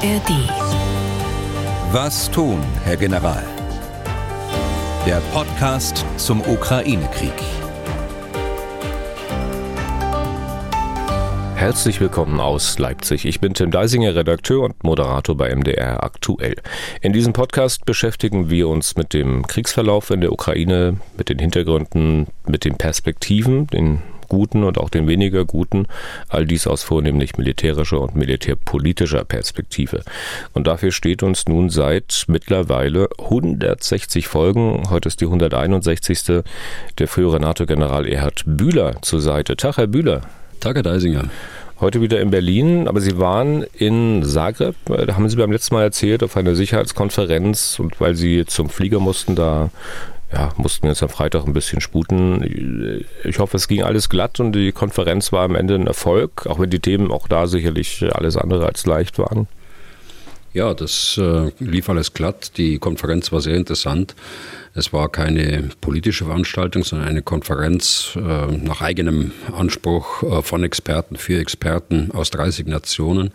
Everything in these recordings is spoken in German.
ARD. Was tun, Herr General? Der Podcast zum Ukraine-Krieg. Herzlich willkommen aus Leipzig. Ich bin Tim Deisinger, Redakteur und Moderator bei MDR aktuell. In diesem Podcast beschäftigen wir uns mit dem Kriegsverlauf in der Ukraine, mit den Hintergründen, mit den Perspektiven, den guten und auch den weniger guten, all dies aus vornehmlich militärischer und militärpolitischer Perspektive. Und dafür steht uns nun seit mittlerweile 160 Folgen, heute ist die 161. der frühere NATO-General Erhard Bühler zur Seite. Tag, Herr Bühler. Tag, Herr Deisinger. Heute wieder in Berlin, aber Sie waren in Zagreb, da haben Sie beim letzten Mal erzählt, auf einer Sicherheitskonferenz und weil Sie zum Flieger mussten, da ja, mussten jetzt am Freitag ein bisschen sputen. Ich hoffe, es ging alles glatt und die Konferenz war am Ende ein Erfolg, auch wenn die Themen auch da sicherlich alles andere als leicht waren. Ja, das äh, lief alles glatt. Die Konferenz war sehr interessant. Es war keine politische Veranstaltung, sondern eine Konferenz äh, nach eigenem Anspruch äh, von Experten für Experten aus 30 Nationen.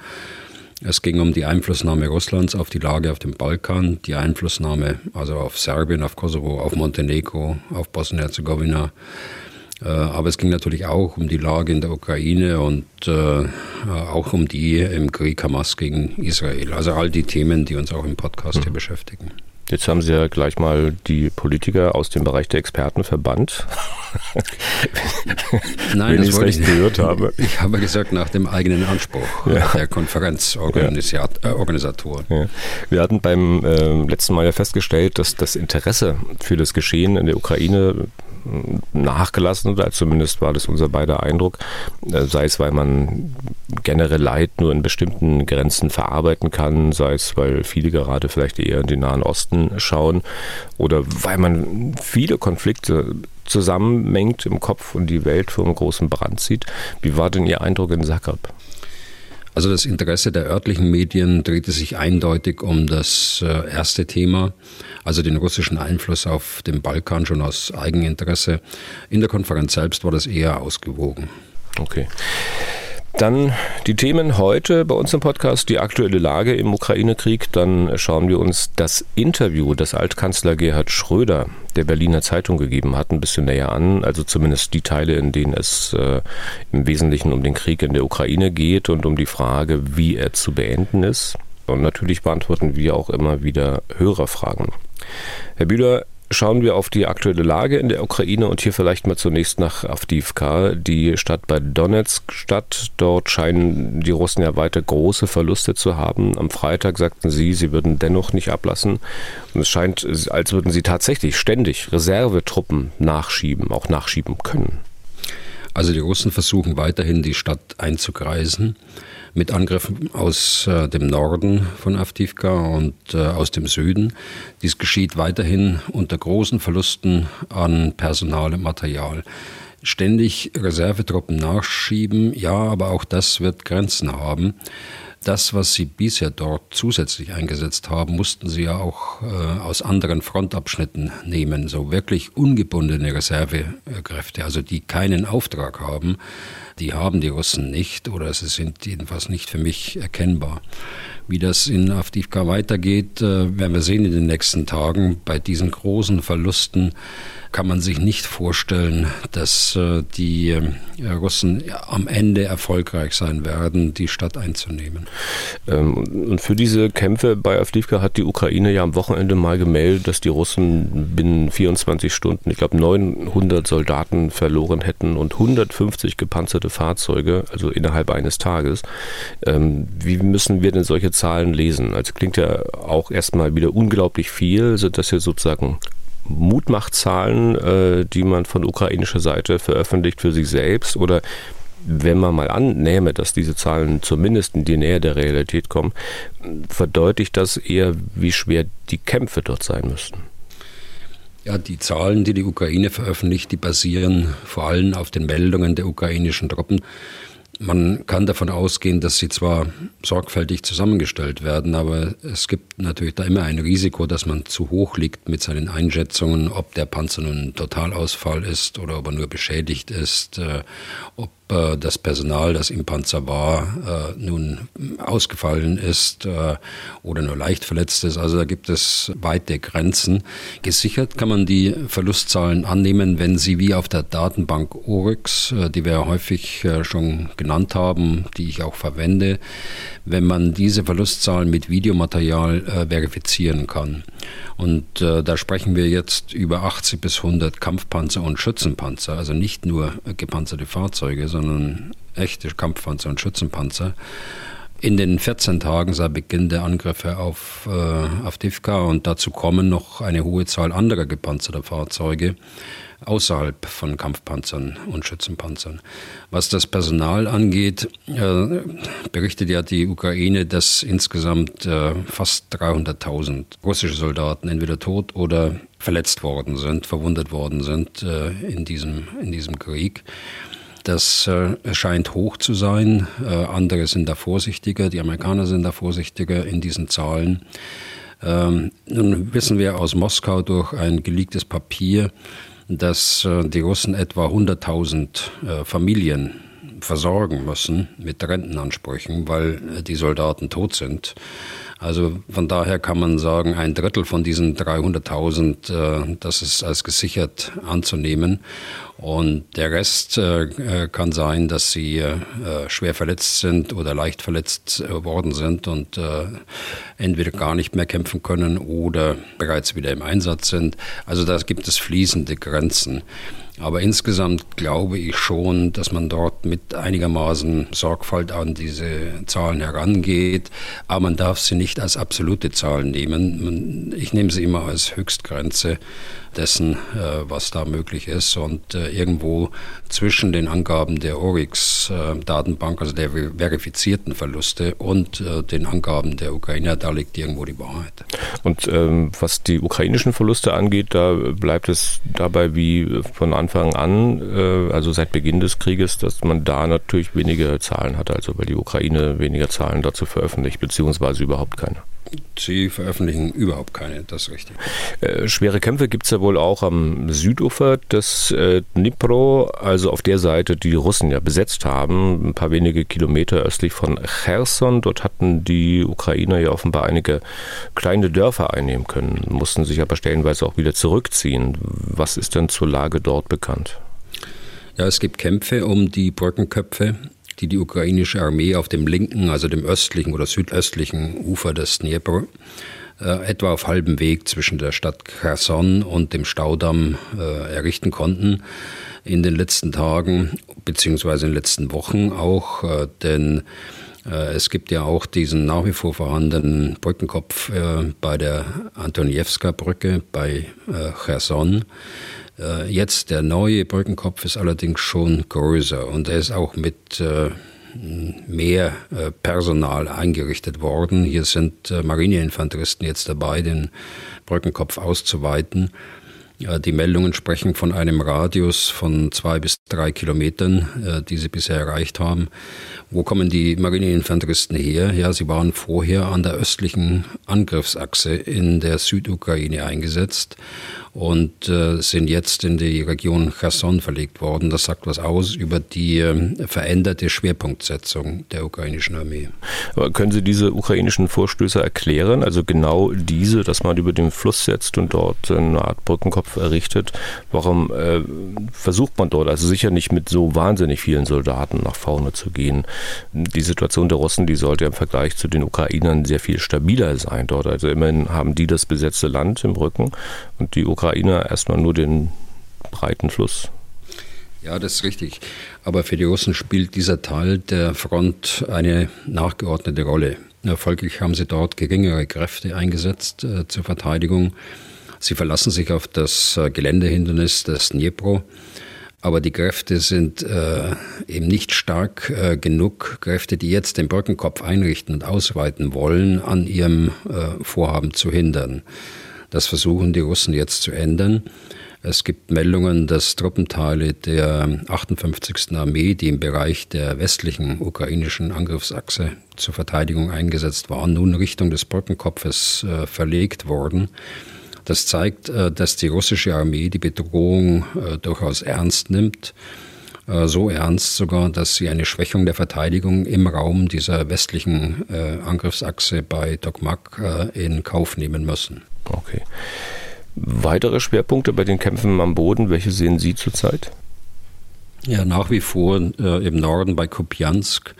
Es ging um die Einflussnahme Russlands auf die Lage auf dem Balkan, die Einflussnahme also auf Serbien, auf Kosovo, auf Montenegro, auf Bosnien-Herzegowina. Äh, aber es ging natürlich auch um die Lage in der Ukraine und äh, auch um die im Krieg Hamas gegen Israel. Also all die Themen, die uns auch im Podcast hier beschäftigen. Jetzt haben Sie ja gleich mal die Politiker aus dem Bereich der Experten verbannt. Nein, Wenn das wollte ich nicht gehört habe. Ich habe gesagt, nach dem eigenen Anspruch ja. der Konferenzorganisatoren. Ja. Ja. Wir hatten beim äh, letzten Mal ja festgestellt, dass das Interesse für das Geschehen in der Ukraine nachgelassen oder zumindest war das unser beider Eindruck, äh, sei es, weil man generell Leid nur in bestimmten Grenzen verarbeiten kann, sei es, weil viele gerade vielleicht eher in den Nahen Osten schauen oder weil man viele Konflikte zusammenmengt im Kopf und die Welt vor einem großen Brand sieht. Wie war denn Ihr Eindruck in Zagreb? Also das Interesse der örtlichen Medien drehte sich eindeutig um das äh, erste Thema, also den russischen Einfluss auf den Balkan schon aus Eigeninteresse. In der Konferenz selbst war das eher ausgewogen. Okay. Dann die Themen heute bei uns im Podcast, die aktuelle Lage im Ukraine-Krieg. Dann schauen wir uns das Interview, das Altkanzler Gerhard Schröder der Berliner Zeitung gegeben hat, ein bisschen näher an. Also zumindest die Teile, in denen es äh, im Wesentlichen um den Krieg in der Ukraine geht und um die Frage, wie er zu beenden ist. Und natürlich beantworten wir auch immer wieder Hörerfragen. Herr Bühler, Schauen wir auf die aktuelle Lage in der Ukraine und hier vielleicht mal zunächst nach Avdivka, die Stadt bei Donetsk statt. Dort scheinen die Russen ja weiter große Verluste zu haben. Am Freitag sagten sie, sie würden dennoch nicht ablassen. Und es scheint, als würden sie tatsächlich ständig Reservetruppen nachschieben, auch nachschieben können. Also die Russen versuchen weiterhin die Stadt einzukreisen mit Angriffen aus äh, dem Norden von Avdivka und äh, aus dem Süden. Dies geschieht weiterhin unter großen Verlusten an Personal und Material. Ständig Reservetruppen nachschieben, ja, aber auch das wird Grenzen haben das, was sie bisher dort zusätzlich eingesetzt haben, mussten sie ja auch äh, aus anderen Frontabschnitten nehmen. So wirklich ungebundene Reservekräfte, also die keinen Auftrag haben, die haben die Russen nicht oder sie sind jedenfalls nicht für mich erkennbar. Wie das in Avdivka weitergeht, äh, werden wir sehen in den nächsten Tagen. Bei diesen großen Verlusten kann man sich nicht vorstellen, dass äh, die äh, Russen am Ende erfolgreich sein werden, die Stadt einzunehmen. Ähm, und für diese Kämpfe bei Avdivka hat die Ukraine ja am Wochenende mal gemeldet, dass die Russen binnen 24 Stunden, ich glaube 900 Soldaten verloren hätten und 150 gepanzerte Fahrzeuge, also innerhalb eines Tages. Ähm, wie müssen wir denn solche Zahlen lesen? Also klingt ja auch erstmal wieder unglaublich viel. Sind das ja sozusagen Mutmachzahlen, äh, die man von ukrainischer Seite veröffentlicht für sich selbst? Oder wenn man mal annähme, dass diese Zahlen zumindest in die Nähe der Realität kommen, verdeutlicht das eher, wie schwer die Kämpfe dort sein müssten? Ja, die Zahlen, die die Ukraine veröffentlicht, die basieren vor allem auf den Meldungen der ukrainischen Truppen. Man kann davon ausgehen, dass sie zwar sorgfältig zusammengestellt werden, aber es gibt natürlich da immer ein Risiko, dass man zu hoch liegt mit seinen Einschätzungen, ob der Panzer nun Totalausfall ist oder ob er nur beschädigt ist, äh, ob äh, das Personal, das im Panzer war, äh, nun ausgefallen ist äh, oder nur leicht verletzt ist. Also da gibt es weite Grenzen. Gesichert kann man die Verlustzahlen annehmen, wenn sie wie auf der Datenbank Oryx, die wir häufig schon genannt haben, die ich auch verwende, wenn man diese Verlustzahlen mit Videomaterial verifizieren kann. Und äh, da sprechen wir jetzt über 80 bis 100 Kampfpanzer und Schützenpanzer, also nicht nur gepanzerte Fahrzeuge, sondern echte Kampfpanzer und Schützenpanzer. In den 14 Tagen seit Beginn der Angriffe auf, äh, auf Tivka und dazu kommen noch eine hohe Zahl anderer gepanzerter Fahrzeuge außerhalb von Kampfpanzern und Schützenpanzern. Was das Personal angeht, äh, berichtet ja die Ukraine, dass insgesamt äh, fast 300.000 russische Soldaten entweder tot oder verletzt worden sind, verwundet worden sind äh, in, diesem, in diesem Krieg. Das äh, scheint hoch zu sein. Äh, andere sind da vorsichtiger. Die Amerikaner sind da vorsichtiger in diesen Zahlen. Ähm, nun wissen wir aus Moskau durch ein geleaktes Papier, dass äh, die Russen etwa 100.000 äh, Familien versorgen müssen mit Rentenansprüchen, weil die Soldaten tot sind. Also von daher kann man sagen, ein Drittel von diesen 300.000, das ist als gesichert anzunehmen. Und der Rest äh, kann sein, dass sie äh, schwer verletzt sind oder leicht verletzt äh, worden sind und äh, entweder gar nicht mehr kämpfen können oder bereits wieder im Einsatz sind. Also da gibt es fließende Grenzen. Aber insgesamt glaube ich schon, dass man dort mit einigermaßen Sorgfalt an diese Zahlen herangeht. Aber man darf sie nicht als absolute Zahlen nehmen. Ich nehme sie immer als Höchstgrenze dessen, äh, was da möglich ist. Und äh, irgendwo zwischen den Angaben der Oryx-Datenbank, also der verifizierten Verluste, und äh, den Angaben der Ukrainer, da liegt irgendwo die Wahrheit. Und ähm, was die ukrainischen Verluste angeht, da bleibt es dabei wie von Anfang an, äh, also seit Beginn des Krieges, dass man da natürlich weniger Zahlen hat, also weil die Ukraine weniger Zahlen dazu veröffentlicht, beziehungsweise überhaupt keine. Sie veröffentlichen überhaupt keine, das ist richtig. Äh, schwere Kämpfe gibt es ja wohl auch am Südufer des äh, Dnipro, also auf der Seite, die die Russen ja besetzt haben, ein paar wenige Kilometer östlich von Cherson. Dort hatten die Ukrainer ja offenbar einige kleine Dörfer einnehmen können, mussten sich aber stellenweise auch wieder zurückziehen. Was ist denn zur Lage dort bekannt? Ja, es gibt Kämpfe um die Brückenköpfe die die ukrainische Armee auf dem linken, also dem östlichen oder südöstlichen Ufer des Dnieper, äh, etwa auf halbem Weg zwischen der Stadt Kherson und dem Staudamm äh, errichten konnten. In den letzten Tagen, beziehungsweise in den letzten Wochen auch, äh, denn äh, es gibt ja auch diesen nach wie vor vorhandenen Brückenkopf äh, bei der Antoniewska-Brücke bei äh, Cherson. Äh, jetzt der neue Brückenkopf ist allerdings schon größer und er ist auch mit äh, mehr äh, Personal eingerichtet worden. Hier sind Marineinfanteristen jetzt dabei, den Brückenkopf auszuweiten. Die Meldungen sprechen von einem Radius von zwei bis drei Kilometern, die sie bisher erreicht haben. Wo kommen die Marineinfanteristen her? Ja, sie waren vorher an der östlichen Angriffsachse in der Südukraine eingesetzt und äh, sind jetzt in die Region Cherson verlegt worden. Das sagt was aus über die äh, veränderte Schwerpunktsetzung der ukrainischen Armee. Aber können Sie diese ukrainischen Vorstöße erklären? Also genau diese, dass man über den Fluss setzt und dort eine Art Brückenkopf errichtet. Warum äh, versucht man dort, also sicher nicht mit so wahnsinnig vielen Soldaten nach vorne zu gehen? Die Situation der Russen, die sollte im Vergleich zu den Ukrainern sehr viel stabiler sein dort. Also immerhin haben die das besetzte Land im Rücken und die Ukrainer Ukraine erstmal nur den breiten Fluss. Ja, das ist richtig. Aber für die Russen spielt dieser Teil der Front eine nachgeordnete Rolle. Folglich haben sie dort geringere Kräfte eingesetzt äh, zur Verteidigung. Sie verlassen sich auf das äh, Geländehindernis des Dnipro. Aber die Kräfte sind äh, eben nicht stark äh, genug, Kräfte, die jetzt den Brückenkopf einrichten und ausweiten wollen, an ihrem äh, Vorhaben zu hindern. Das versuchen die Russen jetzt zu ändern. Es gibt Meldungen, dass Truppenteile der 58. Armee, die im Bereich der westlichen ukrainischen Angriffsachse zur Verteidigung eingesetzt waren, nun Richtung des Brückenkopfes äh, verlegt wurden. Das zeigt, äh, dass die russische Armee die Bedrohung äh, durchaus ernst nimmt äh, so ernst sogar, dass sie eine Schwächung der Verteidigung im Raum dieser westlichen äh, Angriffsachse bei Tokmak äh, in Kauf nehmen müssen. Okay. Weitere Schwerpunkte bei den Kämpfen am Boden, welche sehen Sie zurzeit? Ja, nach wie vor äh, im Norden bei Kupiansk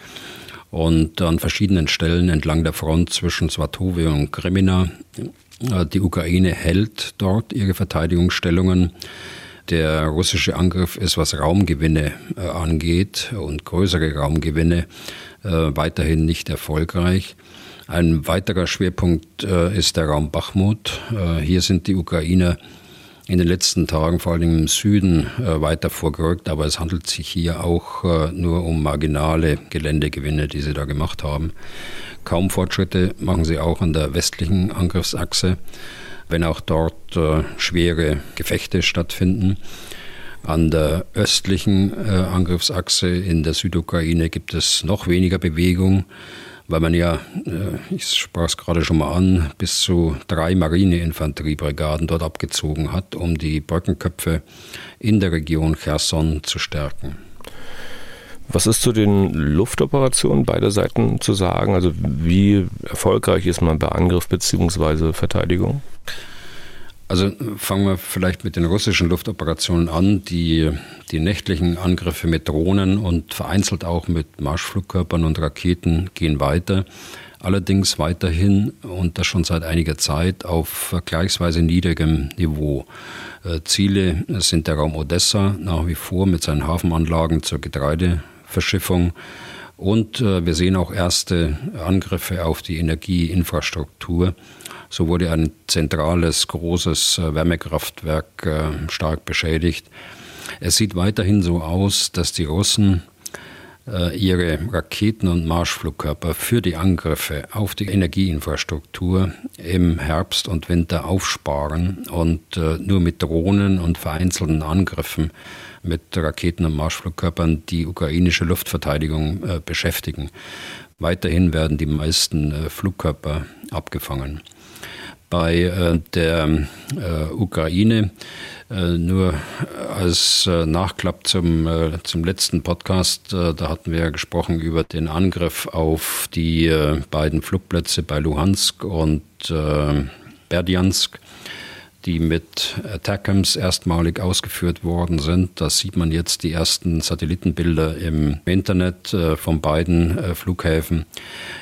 und an verschiedenen Stellen entlang der Front zwischen Svatove und Kremina. Äh, die Ukraine hält dort ihre Verteidigungsstellungen. Der russische Angriff ist, was Raumgewinne äh, angeht und größere Raumgewinne, äh, weiterhin nicht erfolgreich. Ein weiterer Schwerpunkt äh, ist der Raum Bachmut. Äh, hier sind die Ukrainer in den letzten Tagen vor allem im Süden äh, weiter vorgerückt, aber es handelt sich hier auch äh, nur um marginale Geländegewinne, die sie da gemacht haben. Kaum Fortschritte machen sie auch an der westlichen Angriffsachse, wenn auch dort äh, schwere Gefechte stattfinden. An der östlichen äh, Angriffsachse in der Südukraine gibt es noch weniger Bewegung weil man ja, äh, ich sprach es gerade schon mal an, bis zu drei Marineinfanteriebrigaden dort abgezogen hat, um die Brückenköpfe in der Region Cherson zu stärken. Was ist zu den Luftoperationen beider Seiten zu sagen? Also wie erfolgreich ist man bei Angriff bzw. Verteidigung? Also fangen wir vielleicht mit den russischen Luftoperationen an. Die, die nächtlichen Angriffe mit Drohnen und vereinzelt auch mit Marschflugkörpern und Raketen gehen weiter. Allerdings weiterhin und das schon seit einiger Zeit auf vergleichsweise niedrigem Niveau. Äh, Ziele sind der Raum Odessa nach wie vor mit seinen Hafenanlagen zur Getreideverschiffung. Und äh, wir sehen auch erste Angriffe auf die Energieinfrastruktur so wurde ein zentrales, großes äh, Wärmekraftwerk äh, stark beschädigt. Es sieht weiterhin so aus, dass die Russen äh, ihre Raketen und Marschflugkörper für die Angriffe auf die Energieinfrastruktur im Herbst und Winter aufsparen und nur mit Drohnen und vereinzelten Angriffen mit Raketen und Marschflugkörpern die ukrainische Luftverteidigung beschäftigen. Weiterhin werden die meisten Flugkörper abgefangen bei äh, der äh, Ukraine. Äh, nur als Nachklapp zum, zum letzten Podcast, da hatten wir ja gesprochen über den Angriff auf die beiden Flugplätze bei Luhansk und Berdiansk die mit Attackams erstmalig ausgeführt worden sind. Da sieht man jetzt die ersten Satellitenbilder im Internet äh, von beiden äh, Flughäfen.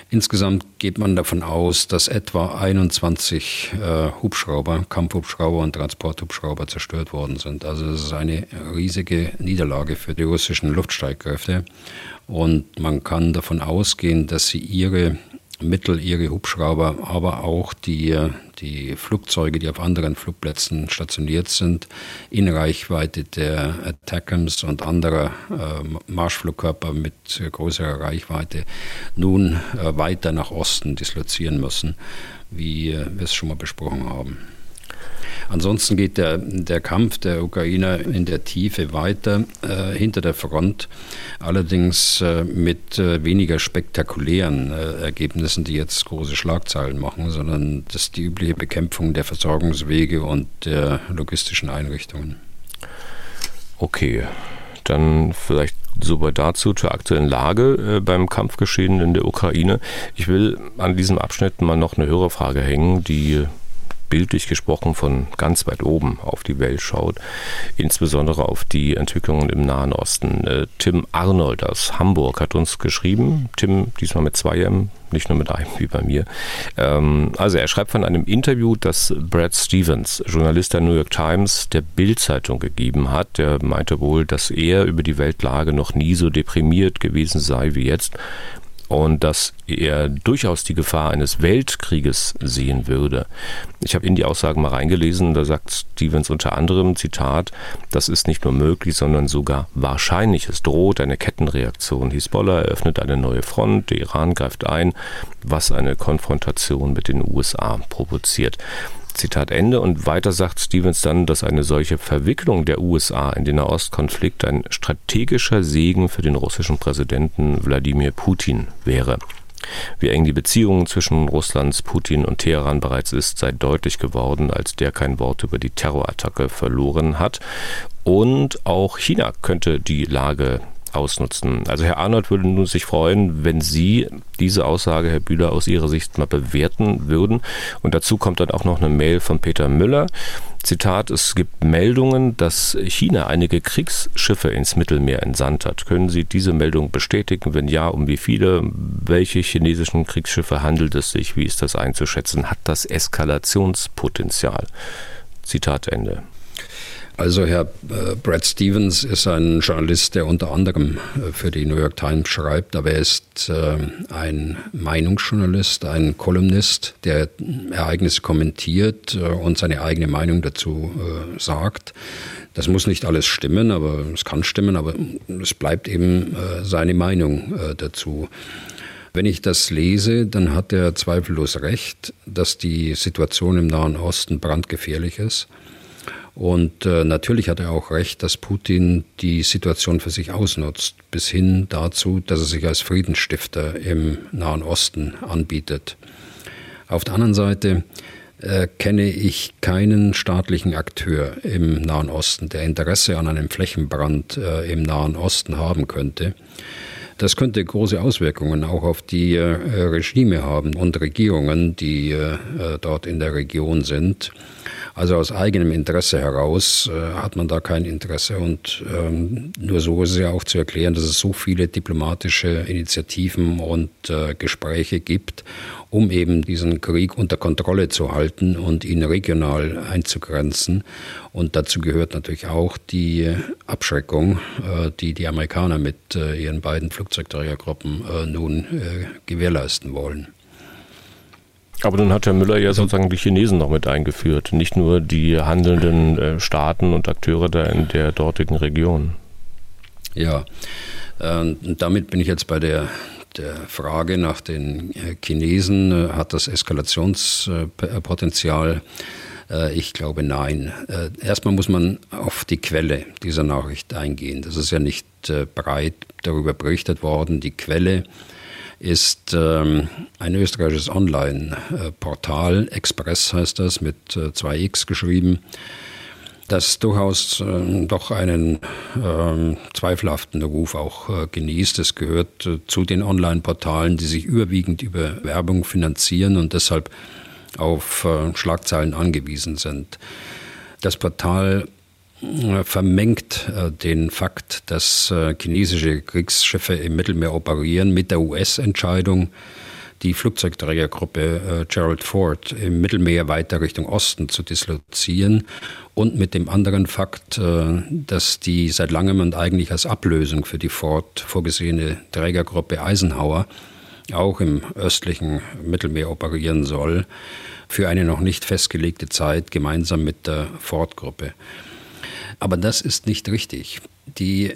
Insgesamt geht man davon aus, dass etwa 21 äh, Hubschrauber, Kampfhubschrauber und Transporthubschrauber zerstört worden sind. Also das ist eine riesige Niederlage für die russischen Luftstreitkräfte. Und man kann davon ausgehen, dass sie ihre Mittel, ihre Hubschrauber, aber auch die, die Flugzeuge, die auf anderen Flugplätzen stationiert sind, in Reichweite der Attackams und anderer äh, Marschflugkörper mit größerer Reichweite nun äh, weiter nach Osten dislozieren müssen, wie äh, wir es schon mal besprochen haben. Ansonsten geht der, der Kampf der Ukrainer in der Tiefe weiter äh, hinter der Front, allerdings äh, mit äh, weniger spektakulären äh, Ergebnissen, die jetzt große Schlagzeilen machen, sondern das ist die übliche Bekämpfung der Versorgungswege und der logistischen Einrichtungen. Okay, dann vielleicht soweit dazu zur aktuellen Lage äh, beim Kampfgeschehen in der Ukraine. Ich will an diesem Abschnitt mal noch eine Hörerfrage hängen, die bildlich gesprochen von ganz weit oben auf die Welt schaut, insbesondere auf die Entwicklungen im Nahen Osten. Äh, Tim Arnold aus Hamburg hat uns geschrieben, Tim diesmal mit zwei M, nicht nur mit einem wie bei mir. Ähm, also er schreibt von einem Interview, das Brad Stevens, Journalist der New York Times, der Bild-Zeitung gegeben hat. Der meinte wohl, dass er über die Weltlage noch nie so deprimiert gewesen sei wie jetzt und dass er durchaus die Gefahr eines Weltkrieges sehen würde. Ich habe in die Aussagen mal reingelesen, da sagt Stevens unter anderem, Zitat, das ist nicht nur möglich, sondern sogar wahrscheinlich. Es droht eine Kettenreaktion. Hisbollah eröffnet eine neue Front, der Iran greift ein, was eine Konfrontation mit den USA provoziert. Zitat Ende. Und weiter sagt Stevens dann, dass eine solche Verwicklung der USA in den Nahostkonflikt ein strategischer Segen für den russischen Präsidenten Wladimir Putin wäre. Wie eng die Beziehungen zwischen Russlands, Putin und Teheran bereits ist, sei deutlich geworden, als der kein Wort über die Terrorattacke verloren hat. Und auch China könnte die Lage ausnutzen. Also Herr Arnold würde nun sich freuen, wenn Sie diese Aussage, Herr Bühler, aus Ihrer Sicht mal bewerten würden. Und dazu kommt dann auch noch eine Mail von Peter Müller. Zitat, es gibt Meldungen, dass China einige Kriegsschiffe ins Mittelmeer entsandt hat. Können Sie diese Meldung bestätigen? Wenn ja, um wie viele? Welche chinesischen Kriegsschiffe handelt es sich? Wie ist das einzuschätzen? Hat das Eskalationspotenzial? Zitat Ende. Also Herr äh, Brad Stevens ist ein Journalist, der unter anderem äh, für die New York Times schreibt, aber er ist äh, ein Meinungsjournalist, ein Kolumnist, der Ereignisse kommentiert und seine eigene Meinung dazu sagt. Das muss nicht alles stimmen, aber es kann stimmen, aber es bleibt eben seine Meinung dazu. Wenn ich das lese, dann hat er zweifellos recht, dass die Situation im Nahen Osten brandgefährlich ist. Und äh, natürlich hat er auch recht, dass Putin die Situation für sich ausnutzt, bis hin dazu, dass er sich als Friedensstifter im Nahen Osten anbietet. Auf der anderen Seite äh, kenne ich keinen staatlichen Akteur im Nahen Osten, der Interesse an einem Flächenbrand äh, im Nahen Osten haben könnte. Das könnte große Auswirkungen auch auf die äh, Regime haben und Regierungen, die äh, dort in der Region sind. Also aus eigenem Interesse heraus äh, hat man da kein Interesse. Und ähm, nur so ist es ja auch zu erklären, dass es so viele diplomatische Initiativen und äh, Gespräche gibt, um eben diesen Krieg unter Kontrolle zu halten und ihn regional einzugrenzen. Und dazu gehört natürlich auch die Abschreckung, äh, die die Amerikaner mit äh, ihren beiden Flugzeugträgergruppen äh, nun äh, gewährleisten wollen. Aber dann hat Herr Müller ja sozusagen die Chinesen noch mit eingeführt, nicht nur die handelnden äh, Staaten und Akteure da in der dortigen Region. Ja, ähm, damit bin ich jetzt bei der, der Frage nach den äh, Chinesen. Äh, hat das Eskalationspotenzial? Ich glaube nein. Erstmal muss man auf die Quelle dieser Nachricht eingehen. Das ist ja nicht breit darüber berichtet worden. Die Quelle ist ähm, ein österreichisches Online-Portal, Express heißt das, mit äh, zwei X geschrieben, das durchaus äh, doch einen äh, zweifelhaften Ruf auch äh, genießt. Es gehört äh, zu den Online-Portalen, die sich überwiegend über Werbung finanzieren und deshalb auf äh, Schlagzeilen angewiesen sind. Das Portal vermengt äh, den Fakt, dass äh, chinesische Kriegsschiffe im Mittelmeer operieren mit der US-Entscheidung, die Flugzeugträgergruppe äh, Gerald Ford im Mittelmeer weiter Richtung Osten zu dislozieren und mit dem anderen Fakt, dass die seit langem und eigentlich als Ablösung für die Ford vorgesehene Trägergruppe Eisenhower auch im östlichen Mittelmeer operieren soll, für eine noch nicht festgelegte Zeit gemeinsam mit der Ford-Gruppe. Aber das ist nicht richtig. Die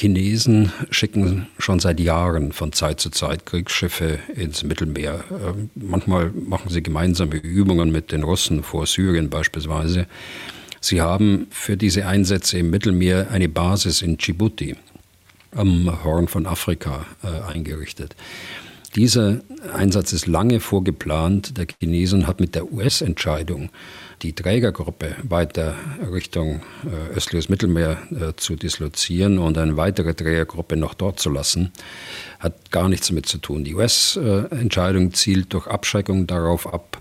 Chinesen schicken schon seit Jahren von Zeit zu Zeit Kriegsschiffe ins Mittelmeer. Ähm, manchmal machen sie gemeinsame Übungen mit den Russen vor Syrien beispielsweise. Sie haben für diese Einsätze im Mittelmeer eine Basis in Djibouti am Horn von Afrika äh, eingerichtet. Dieser Einsatz ist lange vorgeplant. Der Chinesen hat mit der US-Entscheidung die Trägergruppe weiter Richtung äh, östliches Mittelmeer äh, zu dislozieren und eine weitere Trägergruppe noch dort zu lassen, hat gar nichts damit zu tun. Die US-Entscheidung zielt durch Abschreckung darauf ab,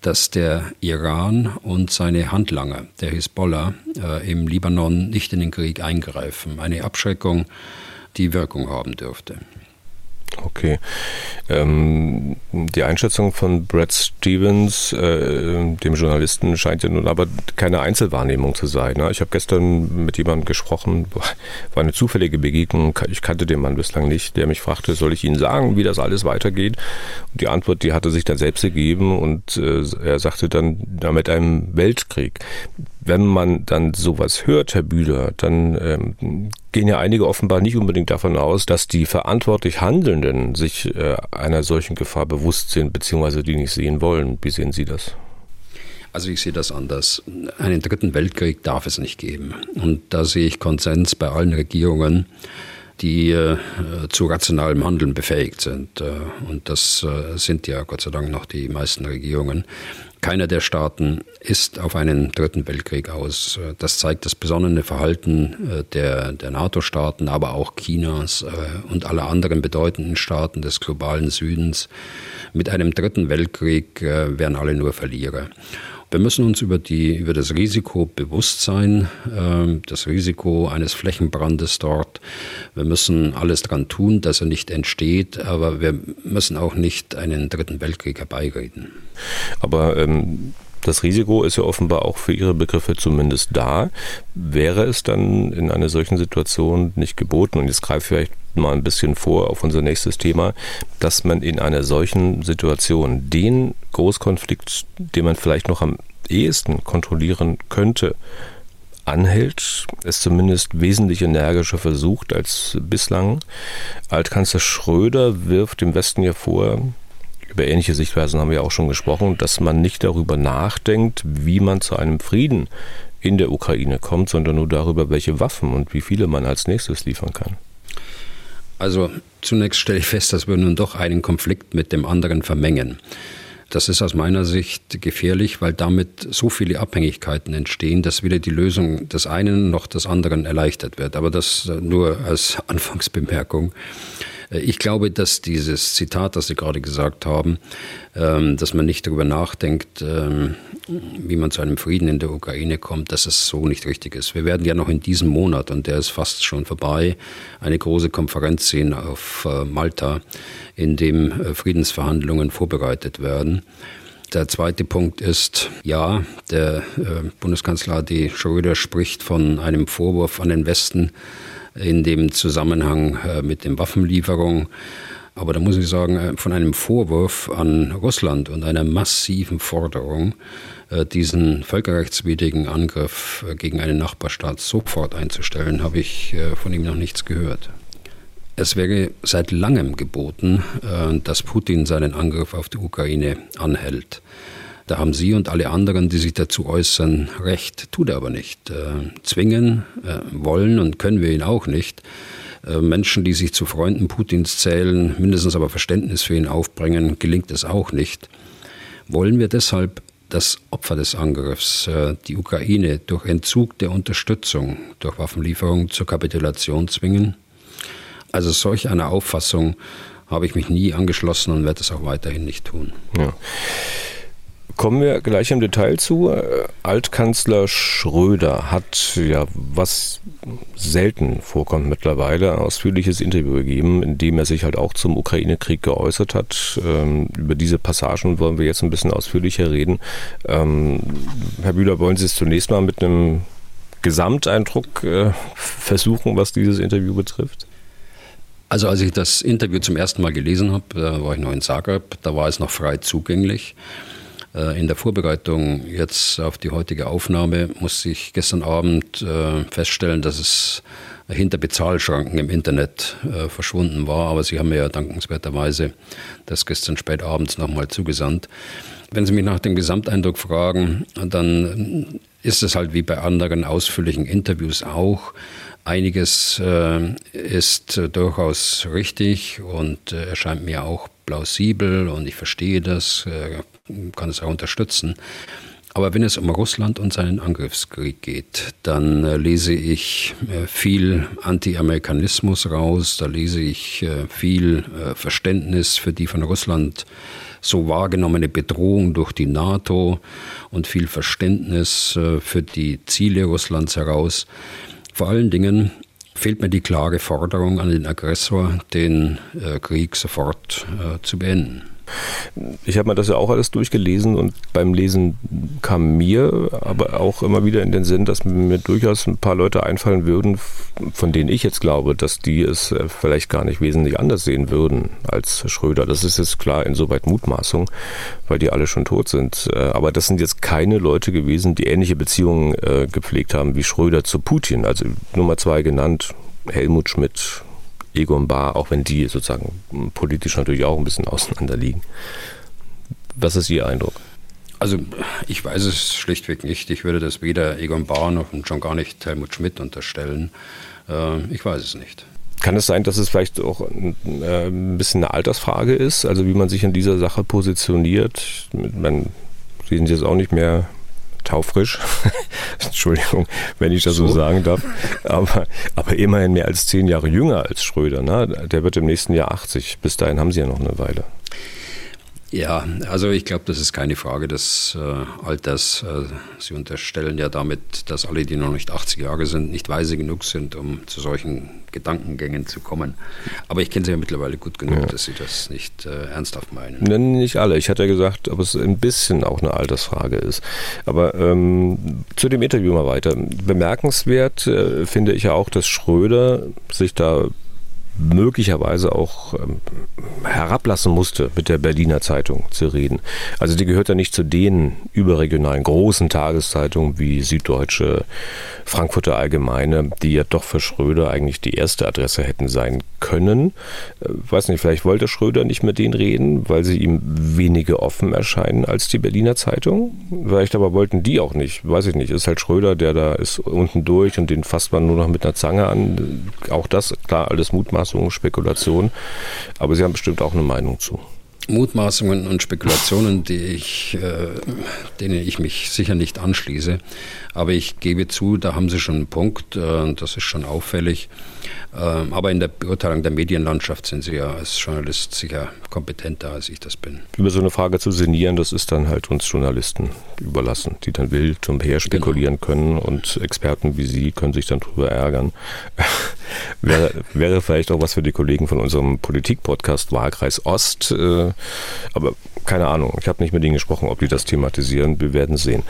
dass der Iran und seine Handlanger, der Hisbollah, äh, im Libanon nicht in den Krieg eingreifen. Eine Abschreckung, die Wirkung haben dürfte. Okay. Ähm, die Einschätzung von Brad Stevens, äh, dem Journalisten, scheint ja nun aber keine Einzelwahrnehmung zu sein. Ne? Ich habe gestern mit jemandem gesprochen, war eine zufällige Begegnung, ich kannte den Mann bislang nicht, der mich fragte, soll ich Ihnen sagen, wie das alles weitergeht? Und die Antwort, die hatte sich dann selbst gegeben und äh, er sagte dann, ja, mit einem Weltkrieg wenn man dann sowas hört, Herr Bühler, dann ähm, gehen ja einige offenbar nicht unbedingt davon aus, dass die verantwortlich Handelnden sich äh, einer solchen Gefahr bewusst sind, beziehungsweise die nicht sehen wollen. Wie sehen Sie das? Also ich sehe das anders. Einen dritten Weltkrieg darf es nicht geben. Und da sehe ich Konsens bei allen Regierungen, die äh, zu rationalem Handeln befähigt sind. Äh, und das äh, sind ja Gott sei Dank noch die meisten Regierungen. Keiner der Staaten ist auf einen dritten Weltkrieg aus. Das zeigt das besonnene Verhalten äh, der, der NATO-Staaten, aber auch Chinas äh, und aller anderen bedeutenden Staaten des globalen Südens. Mit einem dritten Weltkrieg äh, wären alle nur Verlierer. Wir müssen uns über, die, über das Risiko bewusst sein, äh, das Risiko eines Flächenbrandes dort. Wir müssen alles daran tun, dass er nicht entsteht, aber wir müssen auch nicht einen dritten Weltkrieg herbeireden. Aber ähm das Risiko ist ja offenbar auch für Ihre Begriffe zumindest da. Wäre es dann in einer solchen Situation nicht geboten, und jetzt greife ich vielleicht mal ein bisschen vor auf unser nächstes Thema, dass man in einer solchen Situation den Großkonflikt, den man vielleicht noch am ehesten kontrollieren könnte, anhält, es zumindest wesentlich energischer versucht als bislang. Altkanzler Schröder wirft dem Westen ja vor, über ähnliche Sichtweisen haben wir auch schon gesprochen, dass man nicht darüber nachdenkt, wie man zu einem Frieden in der Ukraine kommt, sondern nur darüber, welche Waffen und wie viele man als nächstes liefern kann. Also zunächst stelle ich fest, dass wir nun doch einen Konflikt mit dem anderen vermengen. Das ist aus meiner Sicht gefährlich, weil damit so viele Abhängigkeiten entstehen, dass weder die Lösung des einen noch des anderen erleichtert wird. Aber das nur als Anfangsbemerkung. Äh, ich glaube, dass dieses Zitat, das Sie gerade gesagt haben, ähm, dass man nicht darüber nachdenkt, ähm, wie man zu einem Frieden in der Ukraine kommt, dass es so nicht richtig ist. Wir werden ja noch in diesem Monat, und der ist fast schon vorbei, eine große Konferenz sehen auf äh, Malta, in dem äh, Friedensverhandlungen vorbereitet werden. Der zweite Punkt ist, ja, der Bundeskanzler D. Schröder spricht von einem Vorwurf an den Westen, in dem Zusammenhang äh, mit den Waffenlieferungen. Aber da muss ich sagen, äh, von einem Vorwurf an Russland und einer massiven Forderung, äh, diesen völkerrechtswidrigen Angriff gegen einen Nachbarstaat sofort einzustellen, habe ich von ihm noch nichts gehört. Es wäre seit langem geboten, dass Putin seinen Angriff auf die Ukraine anhält. Da haben Sie und alle anderen, die sich dazu äußern, recht, tut er aber nicht. Äh, zwingen äh, wollen und können wir ihn auch nicht. Äh, Menschen, die sich zu Freunden Putins zählen, mindestens aber Verständnis für ihn aufbringen, gelingt es auch nicht. Wollen wir deshalb das Opfer des Angriffs, äh, die Ukraine, durch Entzug der Unterstützung, durch Waffenlieferung zur Kapitulation zwingen? Also solch einer Auffassung habe ich mich nie angeschlossen und werde es auch weiterhin nicht tun. Ja. Kommen wir gleich im Detail zu. Äh, Altkanzler Schröder hat ja, was selten vorkommt mittlerweile, ein ausführliches Interview gegeben, in dem er sich halt auch zum Ukraine-Krieg geäußert hat. Ähm, über diese Passagen wollen wir jetzt ein bisschen ausführlicher reden. Ähm, Herr Bühler, wollen Sie es zunächst mal mit einem Gesamteindruck äh, versuchen, was dieses Interview betrifft? Also als ich das Interview zum ersten Mal gelesen habe, da war ich noch in Zagreb, da war es noch frei zugänglich. Äh, in der Vorbereitung jetzt auf die heutige Aufnahme musste ich gestern Abend äh, feststellen, dass es hinter Bezahlschranken im Internet äh, verschwunden war. Aber Sie haben mir ja dankenswerterweise das gestern spät abends nochmal zugesandt. Wenn Sie mich nach dem Gesamteindruck fragen, dann ist es halt wie bei anderen ausführlichen Interviews auch. Einiges äh, ist äh, durchaus richtig und erscheint mir auch plausibel und ich verstehe das, kann es auch unterstützen. Aber wenn es um Russland und seinen Angriffskrieg geht, dann äh, lese ich äh, viel Anti-Amerikanismus raus, da lese ich äh, viel Verständnis für die von Russland so wahrgenommene Bedrohung durch die NATO und viel Verständnis für die Ziele Russlands heraus. Vor allen Dingen fehlt mir die klare Forderung an den Aggressor, den Krieg sofort zu beenden. Ich habe mir das ja auch alles durchgelesen und beim Lesen kam mir aber auch immer wieder in den Sinn, dass mir durchaus ein paar Leute einfallen würden, von denen ich jetzt glaube, dass die es äh, vielleicht gar nicht wesentlich anders sehen würden als Schröder. Das ist jetzt klar insoweit Mutmaßung, weil die alle schon tot sind. Äh, aber das sind jetzt keine Leute gewesen, die ähnliche Beziehungen äh, gepflegt haben wie Schröder zu Putin. Also Nummer zwei genannt, Helmut Schmidt, Egon Bahr, auch wenn die sozusagen politisch natürlich auch ein bisschen auseinander liegen. Was ist Ihr Eindruck? Also ich weiß es schlichtweg nicht. Ich würde das weder Egon Bahr noch und schon gar nicht Helmut Schmidt unterstellen. Äh, ich weiß es nicht. Kann es sein, dass es vielleicht auch ein, äh, ein bisschen eine Altersfrage ist, also wie man sich in dieser Sache positioniert? Man, Sie sind jetzt auch nicht mehr taufrisch. Entschuldigung, wenn ich das so, so sagen darf. Aber, aber immerhin mehr als zehn Jahre jünger als Schröder. Ne? Der wird im nächsten Jahr 80. Bis dahin haben Sie ja noch eine Weile. Ja, also ich glaube, das ist keine Frage des äh, Alters. Äh, Sie unterstellen ja damit, dass alle, die noch nicht 80 Jahre sind, nicht weise genug sind, um zu solchen Gedankengängen zu kommen. Aber ich kenne Sie ja mittlerweile gut genug, ja. dass Sie das nicht äh, ernsthaft meinen. Nein, nicht alle. Ich hatte ja gesagt, ob es ein bisschen auch eine Altersfrage ist. Aber ähm, zu dem Interview mal weiter. Bemerkenswert äh, finde ich ja auch, dass Schröder sich da möglicherweise auch ähm, herablassen musste, mit der Berliner Zeitung zu reden. Also die gehört ja nicht zu den überregionalen großen Tageszeitungen wie Süddeutsche, Frankfurter Allgemeine, die ja doch für Schröder eigentlich die erste Adresse hätten sein können. Äh, weiß nicht, vielleicht wollte Schröder nicht mit denen reden, weil sie ihm weniger offen erscheinen als die Berliner Zeitung. Vielleicht aber wollten die auch nicht, weiß ich nicht. Ist halt Schröder, der da ist unten durch und den fasst man nur noch mit einer Zange an. Auch das, klar, alles Mutmaßungen, Spekulationen. Aber sie haben bestimmt auch eine Meinung zu. Mutmaßungen und Spekulationen, die ich, äh, denen ich mich sicher nicht anschließe. Aber ich gebe zu, da haben Sie schon einen Punkt, äh, das ist schon auffällig. Ähm, aber in der Beurteilung der Medienlandschaft sind Sie ja als Journalist sicher kompetenter, als ich das bin. Über so eine Frage zu sinnieren, das ist dann halt uns Journalisten überlassen, die dann wild umher spekulieren genau. können und Experten wie Sie können sich dann darüber ärgern. wäre, wäre vielleicht auch was für die Kollegen von unserem Politik-Podcast Wahlkreis Ost. Äh, aber keine Ahnung, ich habe nicht mit ihnen gesprochen, ob die das thematisieren. Wir werden sehen.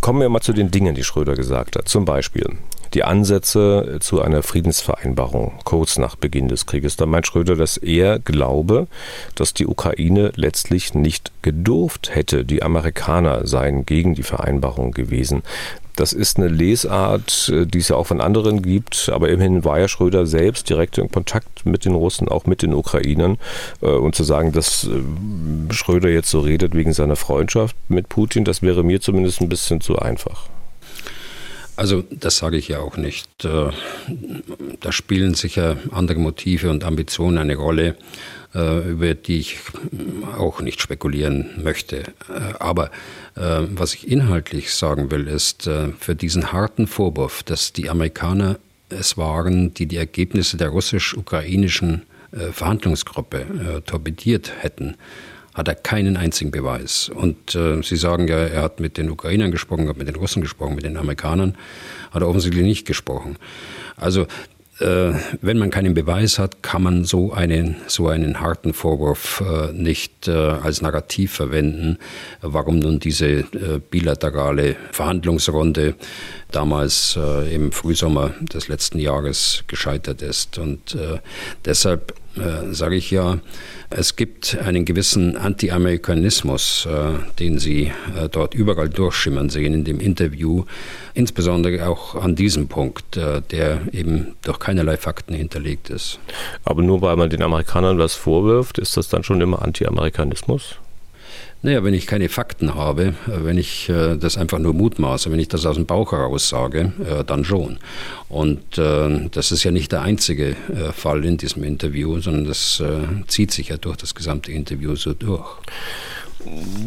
Kommen wir mal zu den Dingen, die Schröder gesagt hat. Zum Beispiel, die Ansätze zu einer Friedensvereinbarung kurz nach Beginn des Krieges. Da meint Schröder, dass er glaube, dass die Ukraine letztlich nicht gedurft hätte. Die Amerikaner seien gegen die Vereinbarung gewesen. Das ist eine Lesart, die es ja auch von anderen gibt, aber immerhin war ja Schröder selbst direkt in Kontakt mit den Russen, auch mit den Ukrainern. Äh, und zu sagen, dass äh, Schröder jetzt so redet wegen seiner Freundschaft mit Putin, das wäre mir zumindest ein bisschen zu einfach. Also das sage ich ja auch nicht. Äh, da spielen sicher andere Motive und Ambitionen eine Rolle, äh, über die ich auch nicht spekulieren möchte. Äh, aber was ich inhaltlich sagen will, ist, für diesen harten Vorwurf, dass die Amerikaner es waren, die die Ergebnisse der russisch-ukrainischen Verhandlungsgruppe torpediert hätten, hat er keinen einzigen Beweis. Und äh, Sie sagen ja, er hat mit den Ukrainern gesprochen, hat mit den Russen gesprochen, mit den Amerikanern, hat er offensichtlich nicht gesprochen. Also äh, wenn man keinen Beweis hat, kann man so einen, so einen harten Vorwurf äh, nicht äh, als Narrativ verwenden, warum nun diese äh, bilaterale Verhandlungsrunde damals äh, im Frühsommer des letzten Jahres gescheitert ist. Und äh, deshalb sage ich ja, es gibt einen gewissen Anti-Amerikanismus, äh, den Sie äh, dort überall durchschimmern sehen in dem Interview, insbesondere auch an diesem Punkt, äh, der eben durch keinerlei Fakten hinterlegt ist. Aber nur weil man den Amerikanern was vorwirft, ist das dann schon immer Anti-Amerikanismus? Naja, wenn ich keine Fakten habe, äh, wenn ich äh, das einfach nur mutmaße, wenn ich das aus dem Bauch heraus sage, äh, dann schon. Und das ist ja nicht der einzige Fall in diesem Interview, sondern das zieht sich ja durch das gesamte Interview so durch.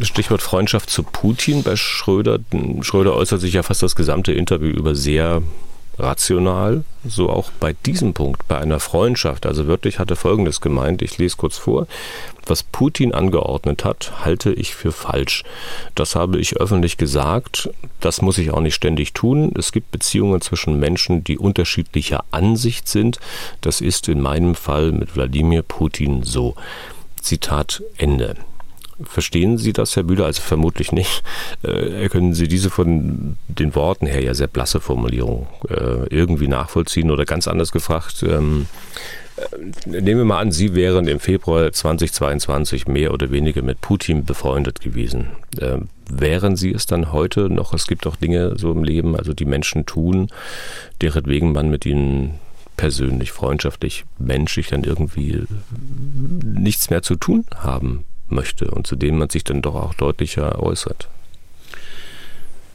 Stichwort Freundschaft zu Putin bei Schröder. Schröder äußert sich ja fast das gesamte Interview über sehr rational, so auch bei diesem Punkt, bei einer Freundschaft. Also wirklich hatte Folgendes gemeint, ich lese kurz vor, was Putin angeordnet hat, halte ich für falsch. Das habe ich öffentlich gesagt, das muss ich auch nicht ständig tun. Es gibt Beziehungen zwischen Menschen, die unterschiedlicher Ansicht sind. Das ist in meinem Fall mit Wladimir Putin so. Zitat Ende. Verstehen Sie das, Herr Bühler? Also vermutlich nicht. Äh, können Sie diese von den Worten her ja sehr blasse Formulierung äh, irgendwie nachvollziehen oder ganz anders gefragt? Ähm, äh, nehmen wir mal an, Sie wären im Februar 2022 mehr oder weniger mit Putin befreundet gewesen. Äh, wären Sie es dann heute noch? Es gibt auch Dinge so im Leben, also die Menschen tun, deretwegen man mit ihnen persönlich, freundschaftlich, menschlich dann irgendwie nichts mehr zu tun haben möchte und zu denen man sich dann doch auch deutlicher äußert.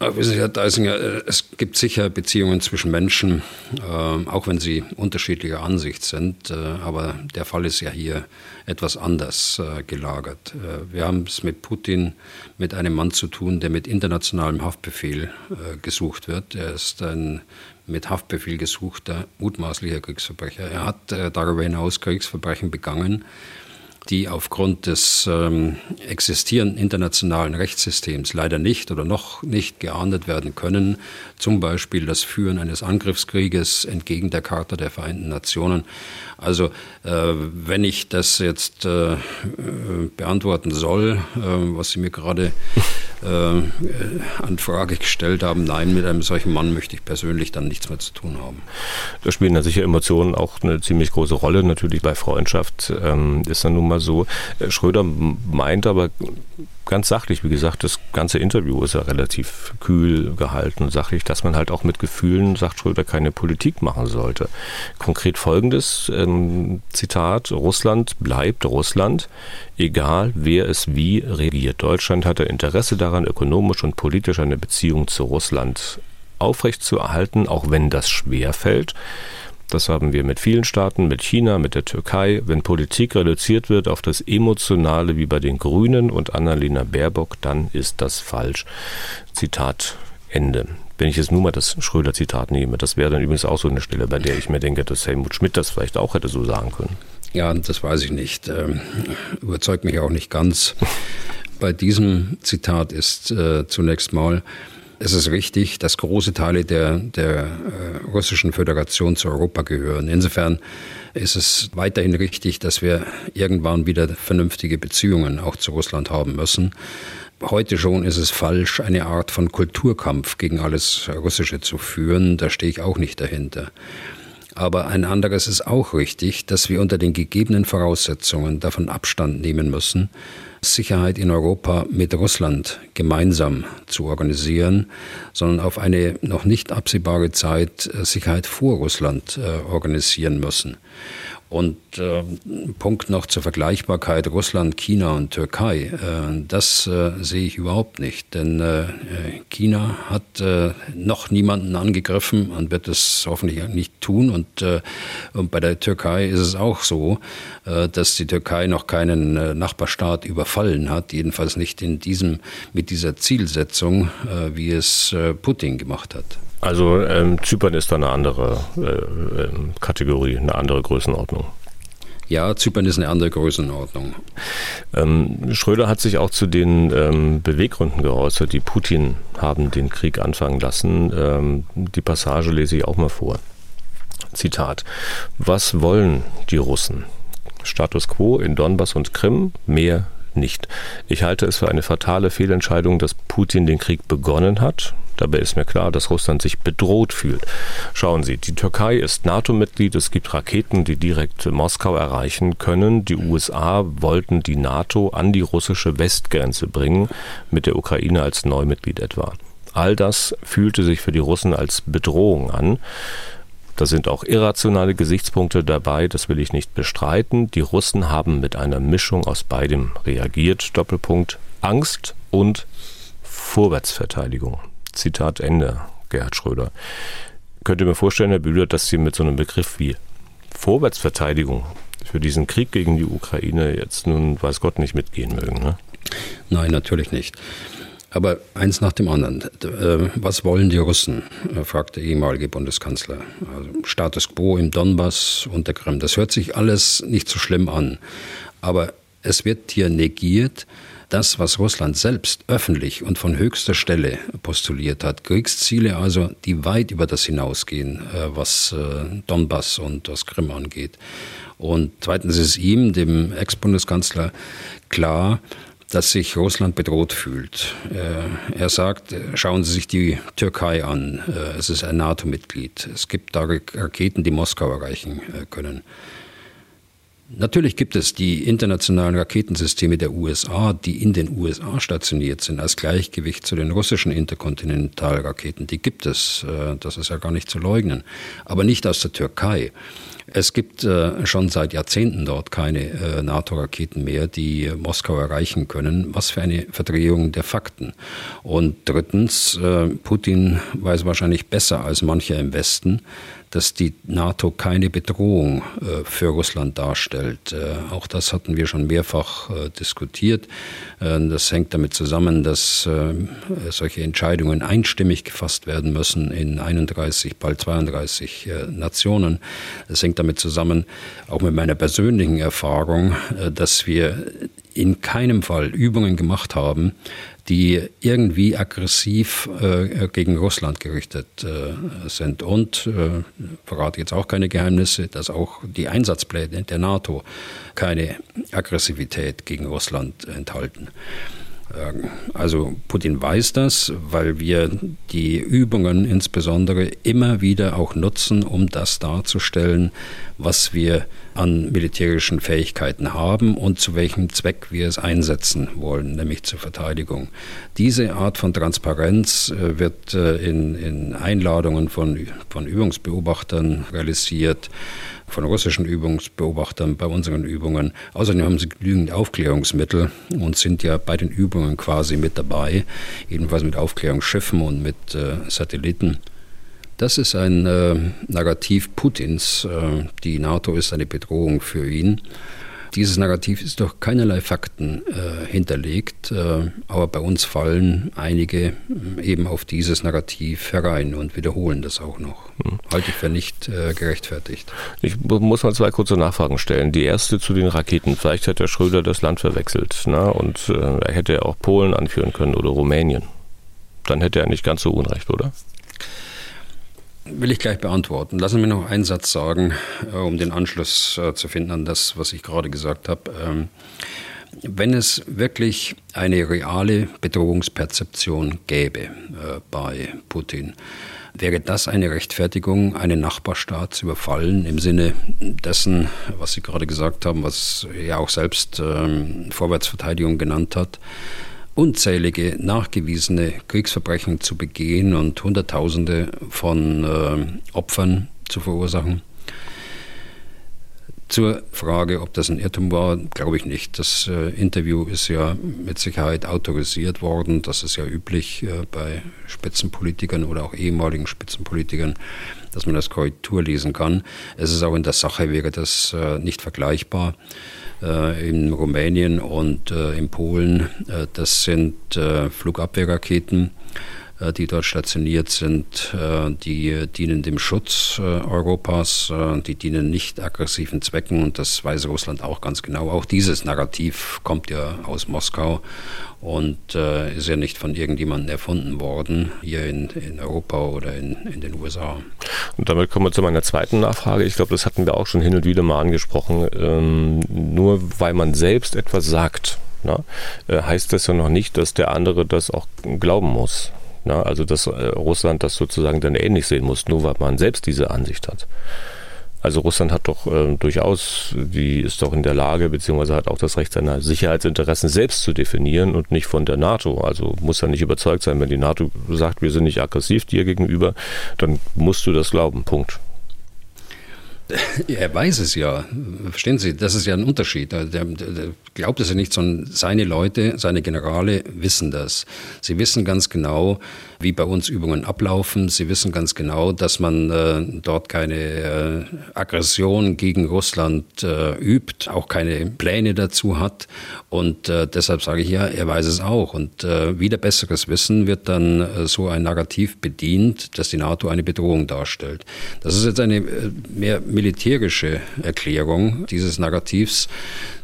Herr Deisinger, äh, es gibt sicher Beziehungen zwischen Menschen, äh, auch wenn sie unterschiedlicher Ansicht sind. Äh, aber der Fall ist ja hier etwas anders gelagert. Wir haben es mit Putin, mit einem Mann zu tun, der mit internationalem Haftbefehl gesucht wird. Er ist ein mit Haftbefehl gesuchter mutmaßlicher Kriegsverbrecher. Er hat darüber hinaus Kriegsverbrechen begangen die aufgrund des ähm, existierenden internationalen Rechtssystems leider nicht oder noch nicht geahndet werden können. Zum Beispiel das Führen eines Angriffskrieges entgegen der Charta der Vereinten Nationen. Also äh, wenn ich das jetzt äh, äh beantworten soll, äh, was Sie mir gerade äh, an Frage gestellt haben, nein, mit einem solchen Mann möchte ich persönlich dann nichts mehr zu tun haben. Da spielen da sicher Emotionen auch eine ziemlich große Rolle. Natürlich bei Freundschaft ähm, ist dann nun mal so. Äh, Schröder meint aber ganz sachlich, wie gesagt, das ganze Interview ist ja relativ kühl gehalten und sachlich, dass man halt auch mit Gefühlen, sagt Schröder, keine Politik machen sollte. Konkret folgendes ähm, Zitat, Russland bleibt Russland, egal wer es wie regiert. Deutschland hatte Interesse daran, ökonomisch und politisch eine Beziehung zu Russland aufrechtzuerhalten, auch wenn das schwer fällt. Das haben wir mit vielen Staaten, mit China, mit der Türkei. Wenn Politik reduziert wird auf das Emotionale wie bei den Grünen und Annalena Baerbock, dann ist das falsch. Zitat Ende. Wenn ich jetzt nur mal das Schröder-Zitat nehme, das wäre dann übrigens auch so eine Stelle, bei der ich mir denke, dass Helmut Schmidt das vielleicht auch hätte so sagen können. Ja, das weiß ich nicht. Ähm, überzeugt mich auch nicht ganz. Bei diesem Zitat ist äh, zunächst mal es ist richtig, dass große Teile der, der äh, russischen Föderation zu Europa gehören. Insofern ist es weiterhin richtig, dass wir irgendwann wieder vernünftige Beziehungen auch zu Russland haben müssen. Heute schon ist es falsch, eine Art von Kulturkampf gegen alles Russische zu führen. Da stehe ich auch nicht dahinter. Aber ein anderes ist auch richtig, dass wir unter den gegebenen Voraussetzungen davon Abstand nehmen müssen, Sicherheit in Europa mit Russland gemeinsam zu organisieren, sondern auf eine noch nicht absehbare Zeit äh, Sicherheit vor Russland äh, organisieren müssen. Und äh, Punkt noch zur Vergleichbarkeit Russland, China und Türkei. Äh, das äh, sehe ich überhaupt nicht, denn äh, China hat äh, noch niemanden angegriffen und wird es hoffentlich nicht tun. Und, äh, und bei der Türkei ist es auch so, dass die Türkei noch keinen Nachbarstaat überfallen hat, jedenfalls nicht in diesem, mit dieser Zielsetzung, wie es Putin gemacht hat. Also ähm, Zypern ist da eine andere äh, ähm, Kategorie, eine andere Größenordnung. Ja, Zypern ist eine andere Größenordnung. Ähm, Schröder hat sich auch zu den ähm, Beweggründen geäußert, die Putin haben den Krieg anfangen lassen. Ähm, die Passage lese ich auch mal vor. Zitat. Was wollen die Russen? Status quo in Donbass und Krim, mehr nicht. Ich halte es für eine fatale Fehlentscheidung, dass Putin den Krieg begonnen hat. Dabei ist mir klar, dass Russland sich bedroht fühlt. Schauen Sie, die Türkei ist NATO-Mitglied, es gibt Raketen, die direkt Moskau erreichen können. Die USA wollten die NATO an die russische Westgrenze bringen, mit der Ukraine als Neumitglied etwa. All das fühlte sich für die Russen als Bedrohung an. Da sind auch irrationale Gesichtspunkte dabei, das will ich nicht bestreiten. Die Russen haben mit einer Mischung aus beidem reagiert. Doppelpunkt Angst und Vorwärtsverteidigung. Zitat Ende, Gerhard Schröder. Könnt ihr mir vorstellen, Herr Bühler, dass Sie mit so einem Begriff wie Vorwärtsverteidigung für diesen Krieg gegen die Ukraine jetzt nun, weiß Gott, nicht mitgehen mögen? Ne? Nein, natürlich nicht. Aber eins nach dem anderen. Äh, was wollen die Russen? Äh, fragte der ehemalige Bundeskanzler. Also Status quo im Donbass und der Krim. Das hört sich alles nicht so schlimm an. Aber es wird hier negiert, das, was Russland selbst öffentlich und von höchster Stelle postuliert hat. Kriegsziele also, die weit über das hinausgehen, äh, was Donbass und das Krim angeht. Und zweitens ist ihm, dem Ex-Bundeskanzler, klar, dass sich Russland bedroht fühlt. Äh, er sagt, schauen Sie sich die Türkei an. Äh, es ist ein NATO-Mitglied. Es gibt da Raketen, die Moskau erreichen äh, können. Natürlich gibt es die internationalen Raketensysteme der USA, die in den USA stationiert sind, als Gleichgewicht zu den russischen Interkontinentalraketen. Die gibt es, das ist ja gar nicht zu leugnen, aber nicht aus der Türkei. Es gibt äh, schon seit Jahrzehnten dort keine äh, NATO-Raketen mehr, die äh, Moskau erreichen können. Was für eine Verdrehung der Fakten. Und drittens, äh, Putin weiß wahrscheinlich besser als mancher im Westen, dass die NATO keine Bedrohung äh, für Russland darstellt. Äh, auch das hatten wir schon mehrfach äh, diskutiert. Das hängt damit zusammen, dass solche Entscheidungen einstimmig gefasst werden müssen in 31, bald 32 äh, Nationen. Es hängt damit zusammen, auch mit meiner persönlichen Erfahrung, dass wir in keinem Fall Übungen gemacht haben, die irgendwie aggressiv äh, gegen Russland gerichtet äh, sind. Und, äh, verrate jetzt auch keine Geheimnisse, dass auch die Einsatzpläne der NATO keine Aggressivität gegen Russland enthalten. Ähm, also Putin weiß das, weil wir die Übungen insbesondere immer wieder auch nutzen, um das darzustellen, was wir an militärischen Fähigkeiten haben und zu welchem Zweck wir es einsetzen wollen, nämlich zur Verteidigung. Diese Art von Transparenz äh, wird äh, in, in Einladungen von, von Übungsbeobachtern realisiert von russischen Übungsbeobachtern bei unseren Übungen. Außerdem haben sie genügend Aufklärungsmittel und sind ja bei den Übungen quasi mit dabei, jedenfalls mit Aufklärungsschiffen und mit äh, Satelliten. Das ist ein äh, Narrativ Putins. Äh, die NATO ist eine Bedrohung für ihn. Dieses Narrativ ist durch keinerlei Fakten äh, hinterlegt, äh, aber bei uns fallen einige äh, eben auf dieses Narrativ herein und wiederholen das auch noch. Hm. Halte ich für nicht äh, gerechtfertigt. Ich muss mal zwei kurze Nachfragen stellen. Die erste zu den Raketen. Vielleicht hat der Schröder das Land verwechselt ne? und er hätte auch Polen anführen können oder Rumänien. Dann hätte er nicht ganz so Unrecht, oder? Will ich gleich beantworten. Lassen Sie mir noch einen Satz sagen, äh, um den Anschluss äh, zu finden an das, was ich gerade gesagt habe. Ähm, wenn es wirklich eine reale Bedrohungsperzeption gäbe äh, bei Putin, wäre das eine Rechtfertigung, einen Nachbarstaat zu überfallen, im Sinne dessen, was Sie gerade gesagt haben, was er auch selbst ähm, Vorwärtsverteidigung genannt hat, unzählige nachgewiesene Kriegsverbrechen zu begehen und Hunderttausende von äh, Opfern zu verursachen. Zur Frage, ob das ein Irrtum war, glaube ich nicht. Das äh, Interview ist ja mit Sicherheit autorisiert worden. Das ist ja üblich äh, bei Spitzenpolitikern oder auch ehemaligen Spitzenpolitikern, dass man das Korrektur lesen kann. Es ist auch in der Sache, wäre das äh, nicht vergleichbar. Äh, in Rumänien und äh, in Polen. Äh, das sind Flugabwehrraketen die dort stationiert sind, die dienen dem Schutz Europas, die dienen nicht aggressiven Zwecken und das weiß Russland auch ganz genau. Auch dieses Narrativ kommt ja aus Moskau und äh, ist ja nicht von irgendjemandem erfunden worden, hier in, in Europa oder in, in, den USA. Und damit kommen wir zu meiner zweiten Nachfrage. Ich glaube, das hatten wir auch schon hin und wieder mal angesprochen. Ähm, nur weil man selbst etwas sagt, na, äh, heißt das ja noch nicht, dass der andere das auch glauben muss. Na, also dass äh, Russland das sozusagen dann ähnlich sehen muss, nur weil man selbst diese Ansicht hat. Also Russland hat doch äh, durchaus, die ist doch in der Lage, beziehungsweise hat auch das Recht, seine Sicherheitsinteressen selbst zu definieren und nicht von der NATO. Also muss ja nicht überzeugt sein, wenn die NATO sagt, wir sind nicht aggressiv dir gegenüber, dann musst du das glauben. Punkt. Er weiß es ja. Verstehen Sie, das ist ja ein Unterschied. Der, der, der glaubt es ja nicht, sondern seine Leute, seine Generale wissen das. Sie wissen ganz genau, wie bei uns Übungen ablaufen. Sie wissen ganz genau, dass man äh, dort keine äh, Aggression gegen Russland äh, übt, auch keine Pläne dazu hat. Und äh, deshalb sage ich ja, er weiß es auch. Und äh, wieder besseres Wissen wird dann äh, so ein Narrativ bedient, dass die NATO eine Bedrohung darstellt. Das ist jetzt eine mehr militärische Erklärung dieses Narrativs.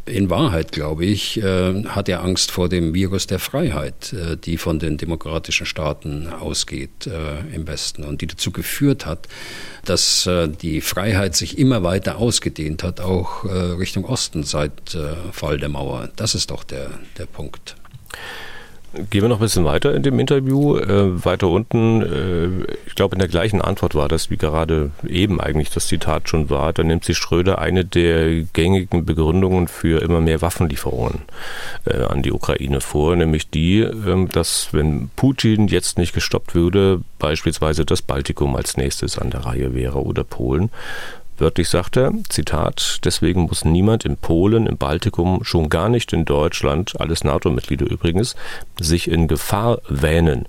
In Wahrheit, glaube ich, äh, hat er Angst vor dem Virus der Freiheit, äh, die von den demokratischen Staaten ausgeht äh, im Westen und die dazu geführt hat, dass die Freiheit sich immer weiter ausgedehnt hat, auch Richtung Osten seit Fall der Mauer. Das ist doch der, der Punkt. Gehen wir noch ein bisschen weiter in dem Interview. Äh, weiter unten, äh, ich glaube, in der gleichen Antwort war das, wie gerade eben eigentlich das Zitat schon war. Da nimmt sich Schröder eine der gängigen Begründungen für immer mehr Waffenlieferungen äh, an die Ukraine vor, nämlich die, ähm, dass wenn Putin jetzt nicht gestoppt würde, beispielsweise das Baltikum als nächstes an der Reihe wäre oder Polen Wörtlich sagt er, Zitat, deswegen muss niemand in Polen, im Baltikum, schon gar nicht in Deutschland, alles NATO-Mitglieder übrigens, sich in Gefahr wähnen.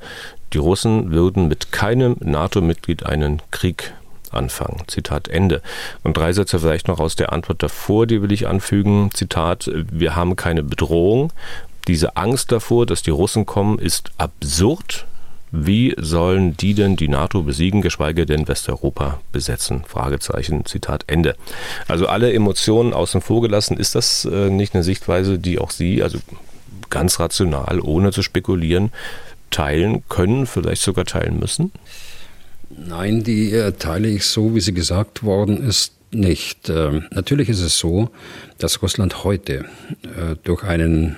Die Russen würden mit keinem NATO-Mitglied einen Krieg anfangen. Zitat Ende. Und drei Sätze vielleicht noch aus der Antwort davor, die will ich anfügen. Zitat, wir haben keine Bedrohung. Diese Angst davor, dass die Russen kommen, ist absurd. Wie sollen die denn die NATO besiegen, geschweige denn Westeuropa besetzen? Fragezeichen, Zitat Ende. Also alle Emotionen außen vor gelassen, ist das äh, nicht eine Sichtweise, die auch Sie, also ganz rational, ohne zu spekulieren, teilen können, vielleicht sogar teilen müssen? Nein, die äh, teile ich so, wie sie gesagt worden ist, nicht. Ähm, natürlich ist es so, dass Russland heute äh, durch einen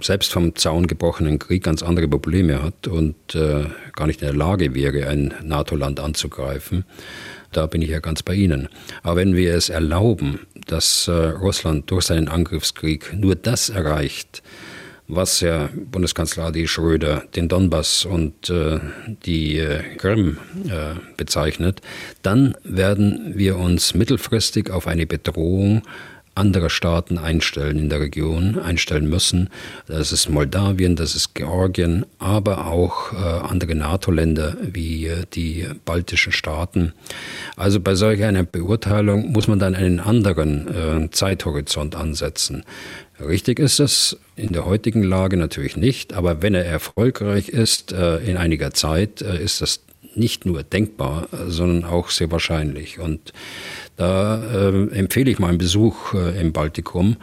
selbst vom Zaun gebrochenen Krieg ganz andere Probleme hat und äh, gar nicht in der Lage wäre, ein NATO-Land anzugreifen. Da bin ich ja ganz bei Ihnen. Aber wenn wir es erlauben, dass Russland durch seinen Angriffskrieg nur das erreicht, was Herr Bundeskanzler Adi Schröder den Donbass und äh, die äh, Krim äh, bezeichnet, dann werden wir uns mittelfristig auf eine Bedrohung anderer Staaten einstellen in der Region, einstellen müssen. Das ist Moldawien, das ist Georgien, aber auch äh, andere NATO-Länder wie äh, die baltischen Staaten. Also bei solch einer Beurteilung muss man dann einen anderen äh, Zeithorizont ansetzen. Richtig ist es in der heutigen Lage natürlich nicht, aber wenn er erfolgreich ist äh, in einiger Zeit, äh, ist das nicht nur denkbar, sondern auch sehr wahrscheinlich. Und da äh, empfehle ich mal einen Besuch äh, im Baltikum.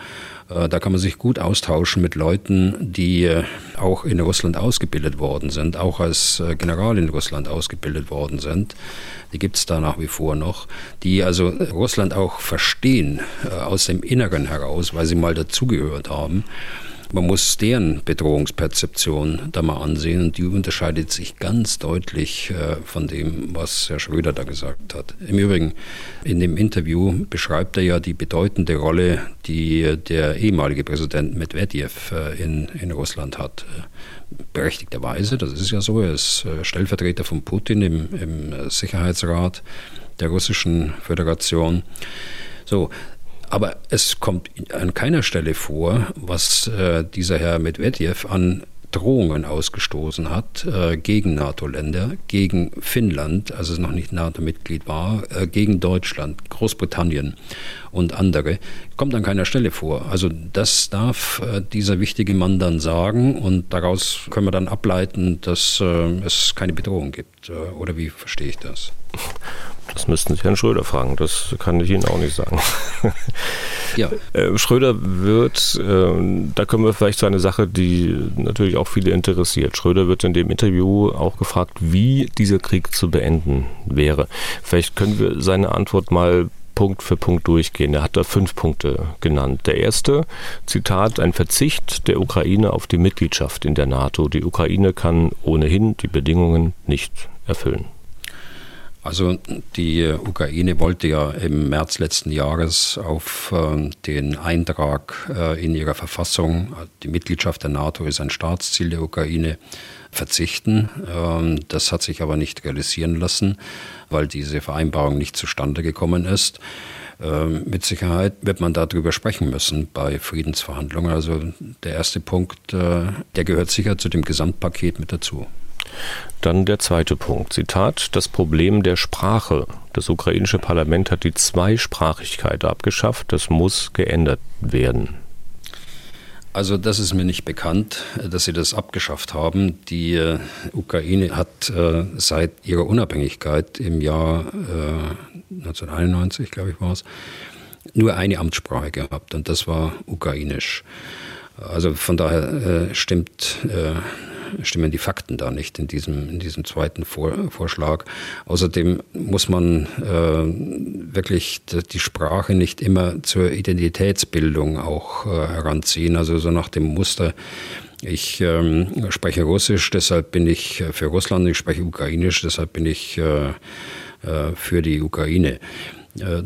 Äh, da kann man sich gut austauschen mit Leuten, die äh, auch in Russland ausgebildet worden sind, auch als äh, General in Russland ausgebildet worden sind. Die gibt es da nach wie vor noch, die also Russland auch verstehen äh, aus dem Inneren heraus, weil sie mal dazugehört haben. Man muss deren Bedrohungsperzeption da mal ansehen und die unterscheidet sich ganz deutlich äh, von dem, was Herr Schröder da gesagt hat. Im Übrigen, in dem Interview beschreibt er ja die bedeutende Rolle, die der ehemalige Präsident Medvedev äh, in, in Russland hat. Berechtigterweise, das ist ja so, er ist äh, Stellvertreter von Putin im, im Sicherheitsrat der Russischen Föderation. So, aber es kommt an keiner Stelle vor, was äh, dieser Herr Medvedev an Drohungen ausgestoßen hat äh, gegen NATO-Länder, gegen Finnland, als es noch nicht NATO-Mitglied war, äh, gegen Deutschland, Großbritannien und andere, kommt an keiner Stelle vor. Also das darf äh, dieser wichtige Mann dann sagen und daraus können wir dann ableiten, dass äh, es keine Bedrohung gibt. Äh, oder wie verstehe ich das? Das müssten Sie Herrn Schröder fragen, das kann ich Ihnen auch nicht sagen. Ja. Äh, Schröder wird, äh, da kommen wir vielleicht zu einer Sache, die natürlich auch viele interessiert. Schröder wird in dem Interview auch gefragt, wie dieser Krieg zu beenden wäre. Vielleicht können wir seine Antwort mal Punkt für Punkt durchgehen. Er hat da fünf Punkte genannt. Der erste, Zitat, ein Verzicht der Ukraine auf die Mitgliedschaft in der NATO. Die Ukraine kann ohnehin die Bedingungen nicht erfüllen. Also die Ukraine wollte ja im März letzten Jahres auf äh, den Eintrag äh, in ihrer Verfassung, die Mitgliedschaft der NATO ist ein Staatsziel der Ukraine, verzichten. Ähm, das hat sich aber nicht realisieren lassen, weil diese Vereinbarung nicht zustande gekommen ist. Ähm, mit Sicherheit wird man darüber sprechen müssen bei Friedensverhandlungen. Also der erste Punkt, äh, der gehört sicher zu dem Gesamtpaket mit dazu. Dann der zweite Punkt. Zitat: Das Problem der Sprache. Das ukrainische Parlament hat die Zweisprachigkeit abgeschafft. Das muss geändert werden. Also das ist mir nicht bekannt, dass sie das abgeschafft haben. Die äh, Ukraine hat äh, seit ihrer Unabhängigkeit im Jahr äh, 1991, glaube ich, war es, nur eine Amtssprache gehabt und das war Ukrainisch. Also von daher äh, stimmt äh, stimmen die Fakten da nicht in diesem, in diesem zweiten Vor Vorschlag. Außerdem muss man äh, wirklich die Sprache nicht immer zur Identitätsbildung auch äh, heranziehen, also so nach dem Muster, ich ähm, spreche Russisch, deshalb bin ich für Russland, ich spreche Ukrainisch, deshalb bin ich äh, äh für die Ukraine. Äh,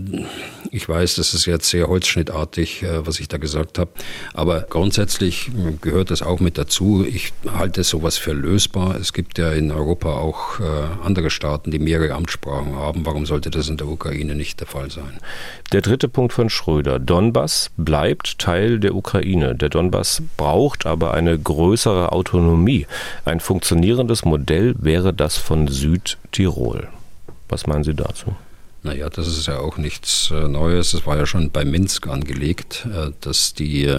ich weiß, das ist jetzt sehr holzschnittartig, äh, was ich da gesagt habe, aber grundsätzlich gehört das auch mit dazu. Ich halte sowas für lösbar. Es gibt ja in Europa auch äh, andere Staaten, die mehrere Amtssprachen haben. Warum sollte das in der Ukraine nicht der Fall sein? Der dritte Punkt von Schröder. Donbass bleibt Teil der Ukraine. Der Donbass braucht aber eine größere Autonomie. Ein funktionierendes Modell wäre das von Südtirol. Was meinen Sie dazu? Naja, das ist ja auch nichts äh, Neues. Es war ja schon bei Minsk angelegt, äh, dass die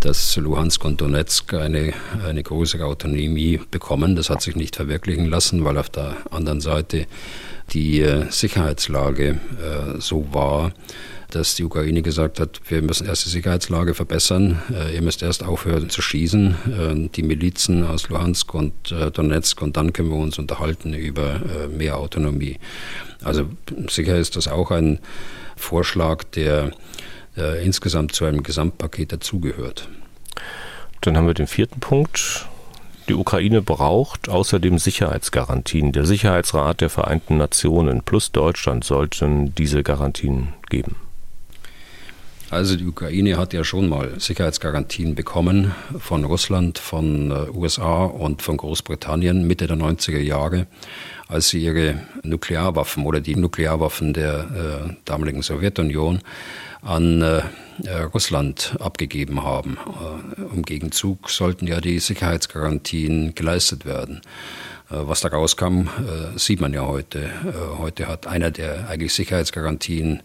dass Luhansk und Donetsk eine, eine größere Autonomie bekommen. Das hat sich nicht verwirklichen lassen, weil auf der anderen Seite die äh, Sicherheitslage so war, dass die Ukraine gesagt hat, wir müssen erst die Sicherheitslage verbessern, äh, ihr müsst erst aufhören zu schießen, äh, die Milizen aus Luhansk und äh, Donetsk und dann können wir uns unterhalten über mehr Autonomie. Also sicher ist das auch ein Vorschlag, der insgesamt zu einem Gesamtpaket dazugehört. Dann haben wir den vierten Punkt. Die Ukraine braucht außerdem Sicherheitsgarantien. Der Sicherheitsrat der Vereinten Nationen plus Deutschland sollten diese Garantien geben. Also die Ukraine hat ja schon mal Sicherheitsgarantien bekommen von Russland, von äh, USA und von Großbritannien Mitte der 90er Jahre, als sie ihre Nuklearwaffen oder die Nuklearwaffen der äh, damaligen Sowjetunion an äh, äh Russland abgegeben haben. Äh, Im Gegenzug sollten ja die Sicherheitsgarantien geleistet werden. Äh, was da rauskam, sieht man ja heute. Heute hat einer der eigentlich Sicherheitsgarantien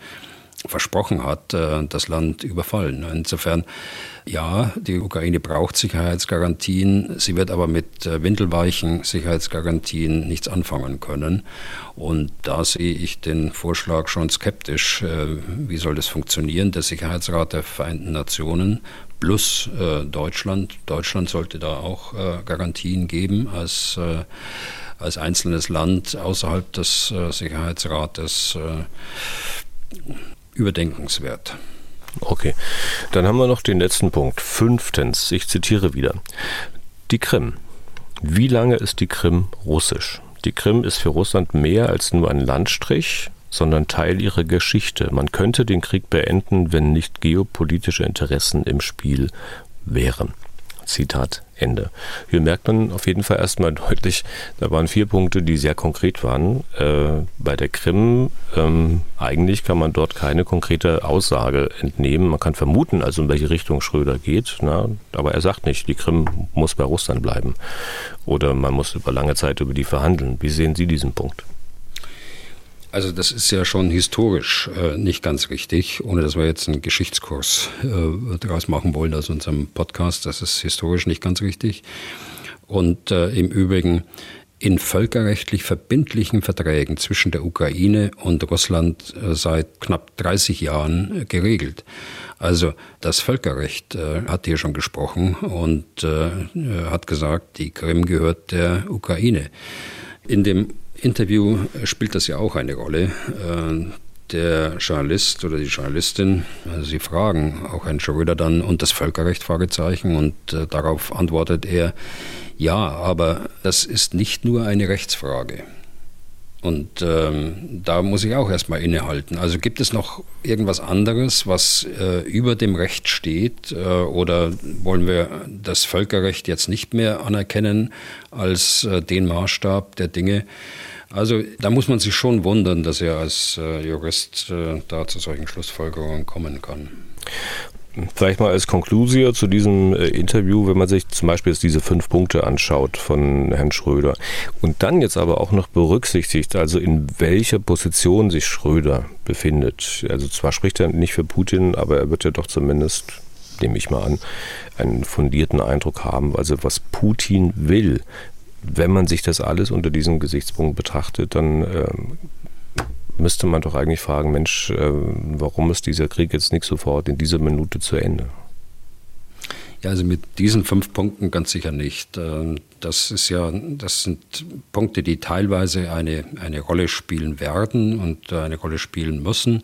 versprochen hat, äh, das Land überfallen. Insofern, ja, die Ukraine braucht Sicherheitsgarantien, sie wird aber mit äh, windelweichen Sicherheitsgarantien nichts anfangen können. Und da sehe ich den Vorschlag schon skeptisch. Äh, wie soll das funktionieren? Der Sicherheitsrat der Vereinten Nationen plus Deutschland. Deutschland sollte da auch Garantien geben als als einzelnes Land außerhalb des Sicherheitsrates überdenkenswert. Okay, dann haben wir noch den letzten Punkt. Fünftens, ich zitiere wieder. Die Krim. Wie lange ist die Krim russisch? Die Krim ist für Russland mehr als nur ein Landstrich, sondern Teil ihrer Geschichte. Man könnte den Krieg beenden, wenn nicht geopolitische Interessen im Spiel wären. Zitat Ende. Hier merkt man auf jeden Fall erstmal deutlich, da waren vier Punkte, die sehr konkret waren. Äh, bei der Krim, ähm, eigentlich kann man dort keine konkrete Aussage entnehmen. Man kann vermuten, also in welche Richtung Schröder geht, na, aber er sagt nicht, die Krim muss bei Russland bleiben. Oder man muss über lange Zeit über die verhandeln. Wie sehen Sie diesen Punkt? Also das ist ja schon historisch äh, nicht ganz richtig, ohne dass wir jetzt einen Geschichtskurs äh, daraus machen wollen aus unserem Podcast. Das ist historisch nicht ganz richtig. Und äh, im Übrigen in völkerrechtlich verbindlichen Verträgen zwischen der Ukraine und Russland äh, seit knapp 30 Jahren äh, geregelt. Also das Völkerrecht äh, hat hier schon gesprochen und hat gesagt, die Krim gehört der Ukraine. In dem Interview spielt das ja auch eine Rolle. Äh, der Journalist oder die Journalistin, also sie fragen auch Herrn Schröder dann und das Völkerrecht Fragezeichen und äh, darauf antwortet er, ja, aber das ist nicht nur eine Rechtsfrage. Und ähm, da muss ich auch erstmal innehalten. Also gibt es noch irgendwas anderes, was äh, über dem Recht steht? Äh, oder wollen wir das Völkerrecht jetzt nicht mehr anerkennen als äh, den Maßstab der Dinge? Also da muss man sich schon wundern, dass er als äh, Jurist äh, da zu solchen Schlussfolgerungen kommen kann. Vielleicht mal als Konklusio zu diesem äh, Interview, wenn man sich zum Beispiel jetzt diese fünf Punkte anschaut von Herrn Schröder und dann jetzt aber auch noch berücksichtigt, also in welcher Position sich Schröder befindet. Also zwar spricht er nicht für Putin, aber er wird ja doch zumindest, nehme ich mal an, einen fundierten Eindruck haben. Also was Putin will, wenn man sich das alles unter diesem Gesichtspunkt betrachtet, dann äh, müsste man doch eigentlich fragen, Mensch, äh, warum ist dieser Krieg jetzt nicht sofort in dieser Minute zu Ende? Ja, also mit diesen fünf Punkten ganz sicher nicht. Ähm, das ist ja, das sind Punkte, die teilweise eine, eine Rolle spielen werden und eine Rolle spielen müssen.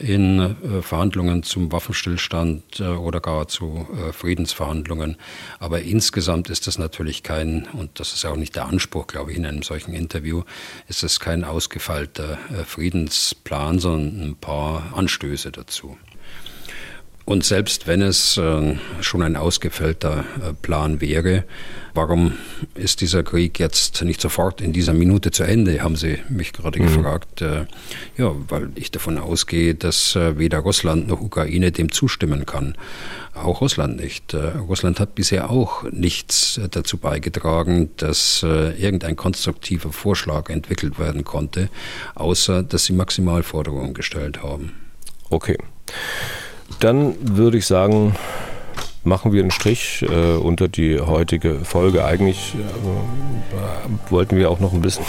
In äh, Verhandlungen zum Waffenstillstand äh, oder gar zu äh, Friedensverhandlungen. Aber insgesamt ist das natürlich kein, und das ist auch nicht der Anspruch, glaube ich, in einem solchen Interview, ist es kein ausgefeilter Friedensplan, sondern ein paar Anstöße dazu. Und selbst wenn es äh, schon ein ausgefällter äh, Plan wäre, warum ist dieser Krieg jetzt nicht sofort in dieser Minute zu Ende, haben Sie mich gerade mhm. gefragt. Äh, ja, weil ich davon ausgehe, dass weder Russland noch Ukraine dem zustimmen kann. Auch Russland nicht. Russland hat bisher auch nichts dazu beigetragen, dass irgendein konstruktiver Vorschlag entwickelt werden konnte, außer dass sie Maximalforderungen gestellt haben. Okay. Dann würde ich sagen, machen wir einen Strich äh, unter die heutige Folge. Eigentlich äh, wollten wir auch noch ein bisschen,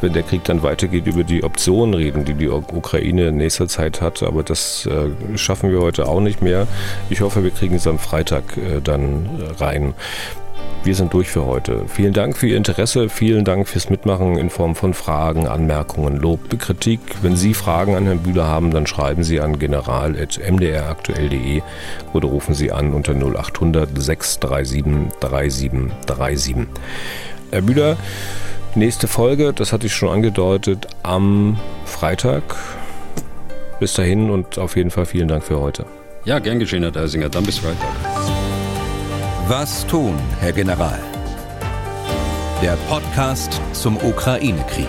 wenn der Krieg dann weitergeht, über die Optionen reden, die die Ukraine in nächster Zeit hat. Aber das äh, schaffen wir heute auch nicht mehr. Ich hoffe, wir kriegen es am Freitag äh, dann rein. Wir sind durch für heute. Vielen Dank für Ihr Interesse, vielen Dank fürs Mitmachen in Form von Fragen, Anmerkungen, Lob, Kritik. Wenn Sie Fragen an Herrn Bühler haben, dann schreiben Sie an general.mdraktuell.de oder rufen Sie an unter 0800 637 3737. Herr Bühler, nächste Folge, das hatte ich schon angedeutet, am Freitag. Bis dahin und auf jeden Fall vielen Dank für heute. Ja, gern geschehen, Herr Deisinger. Dann bis Freitag. Was tun, Herr General? Der Podcast zum Ukraine-Krieg.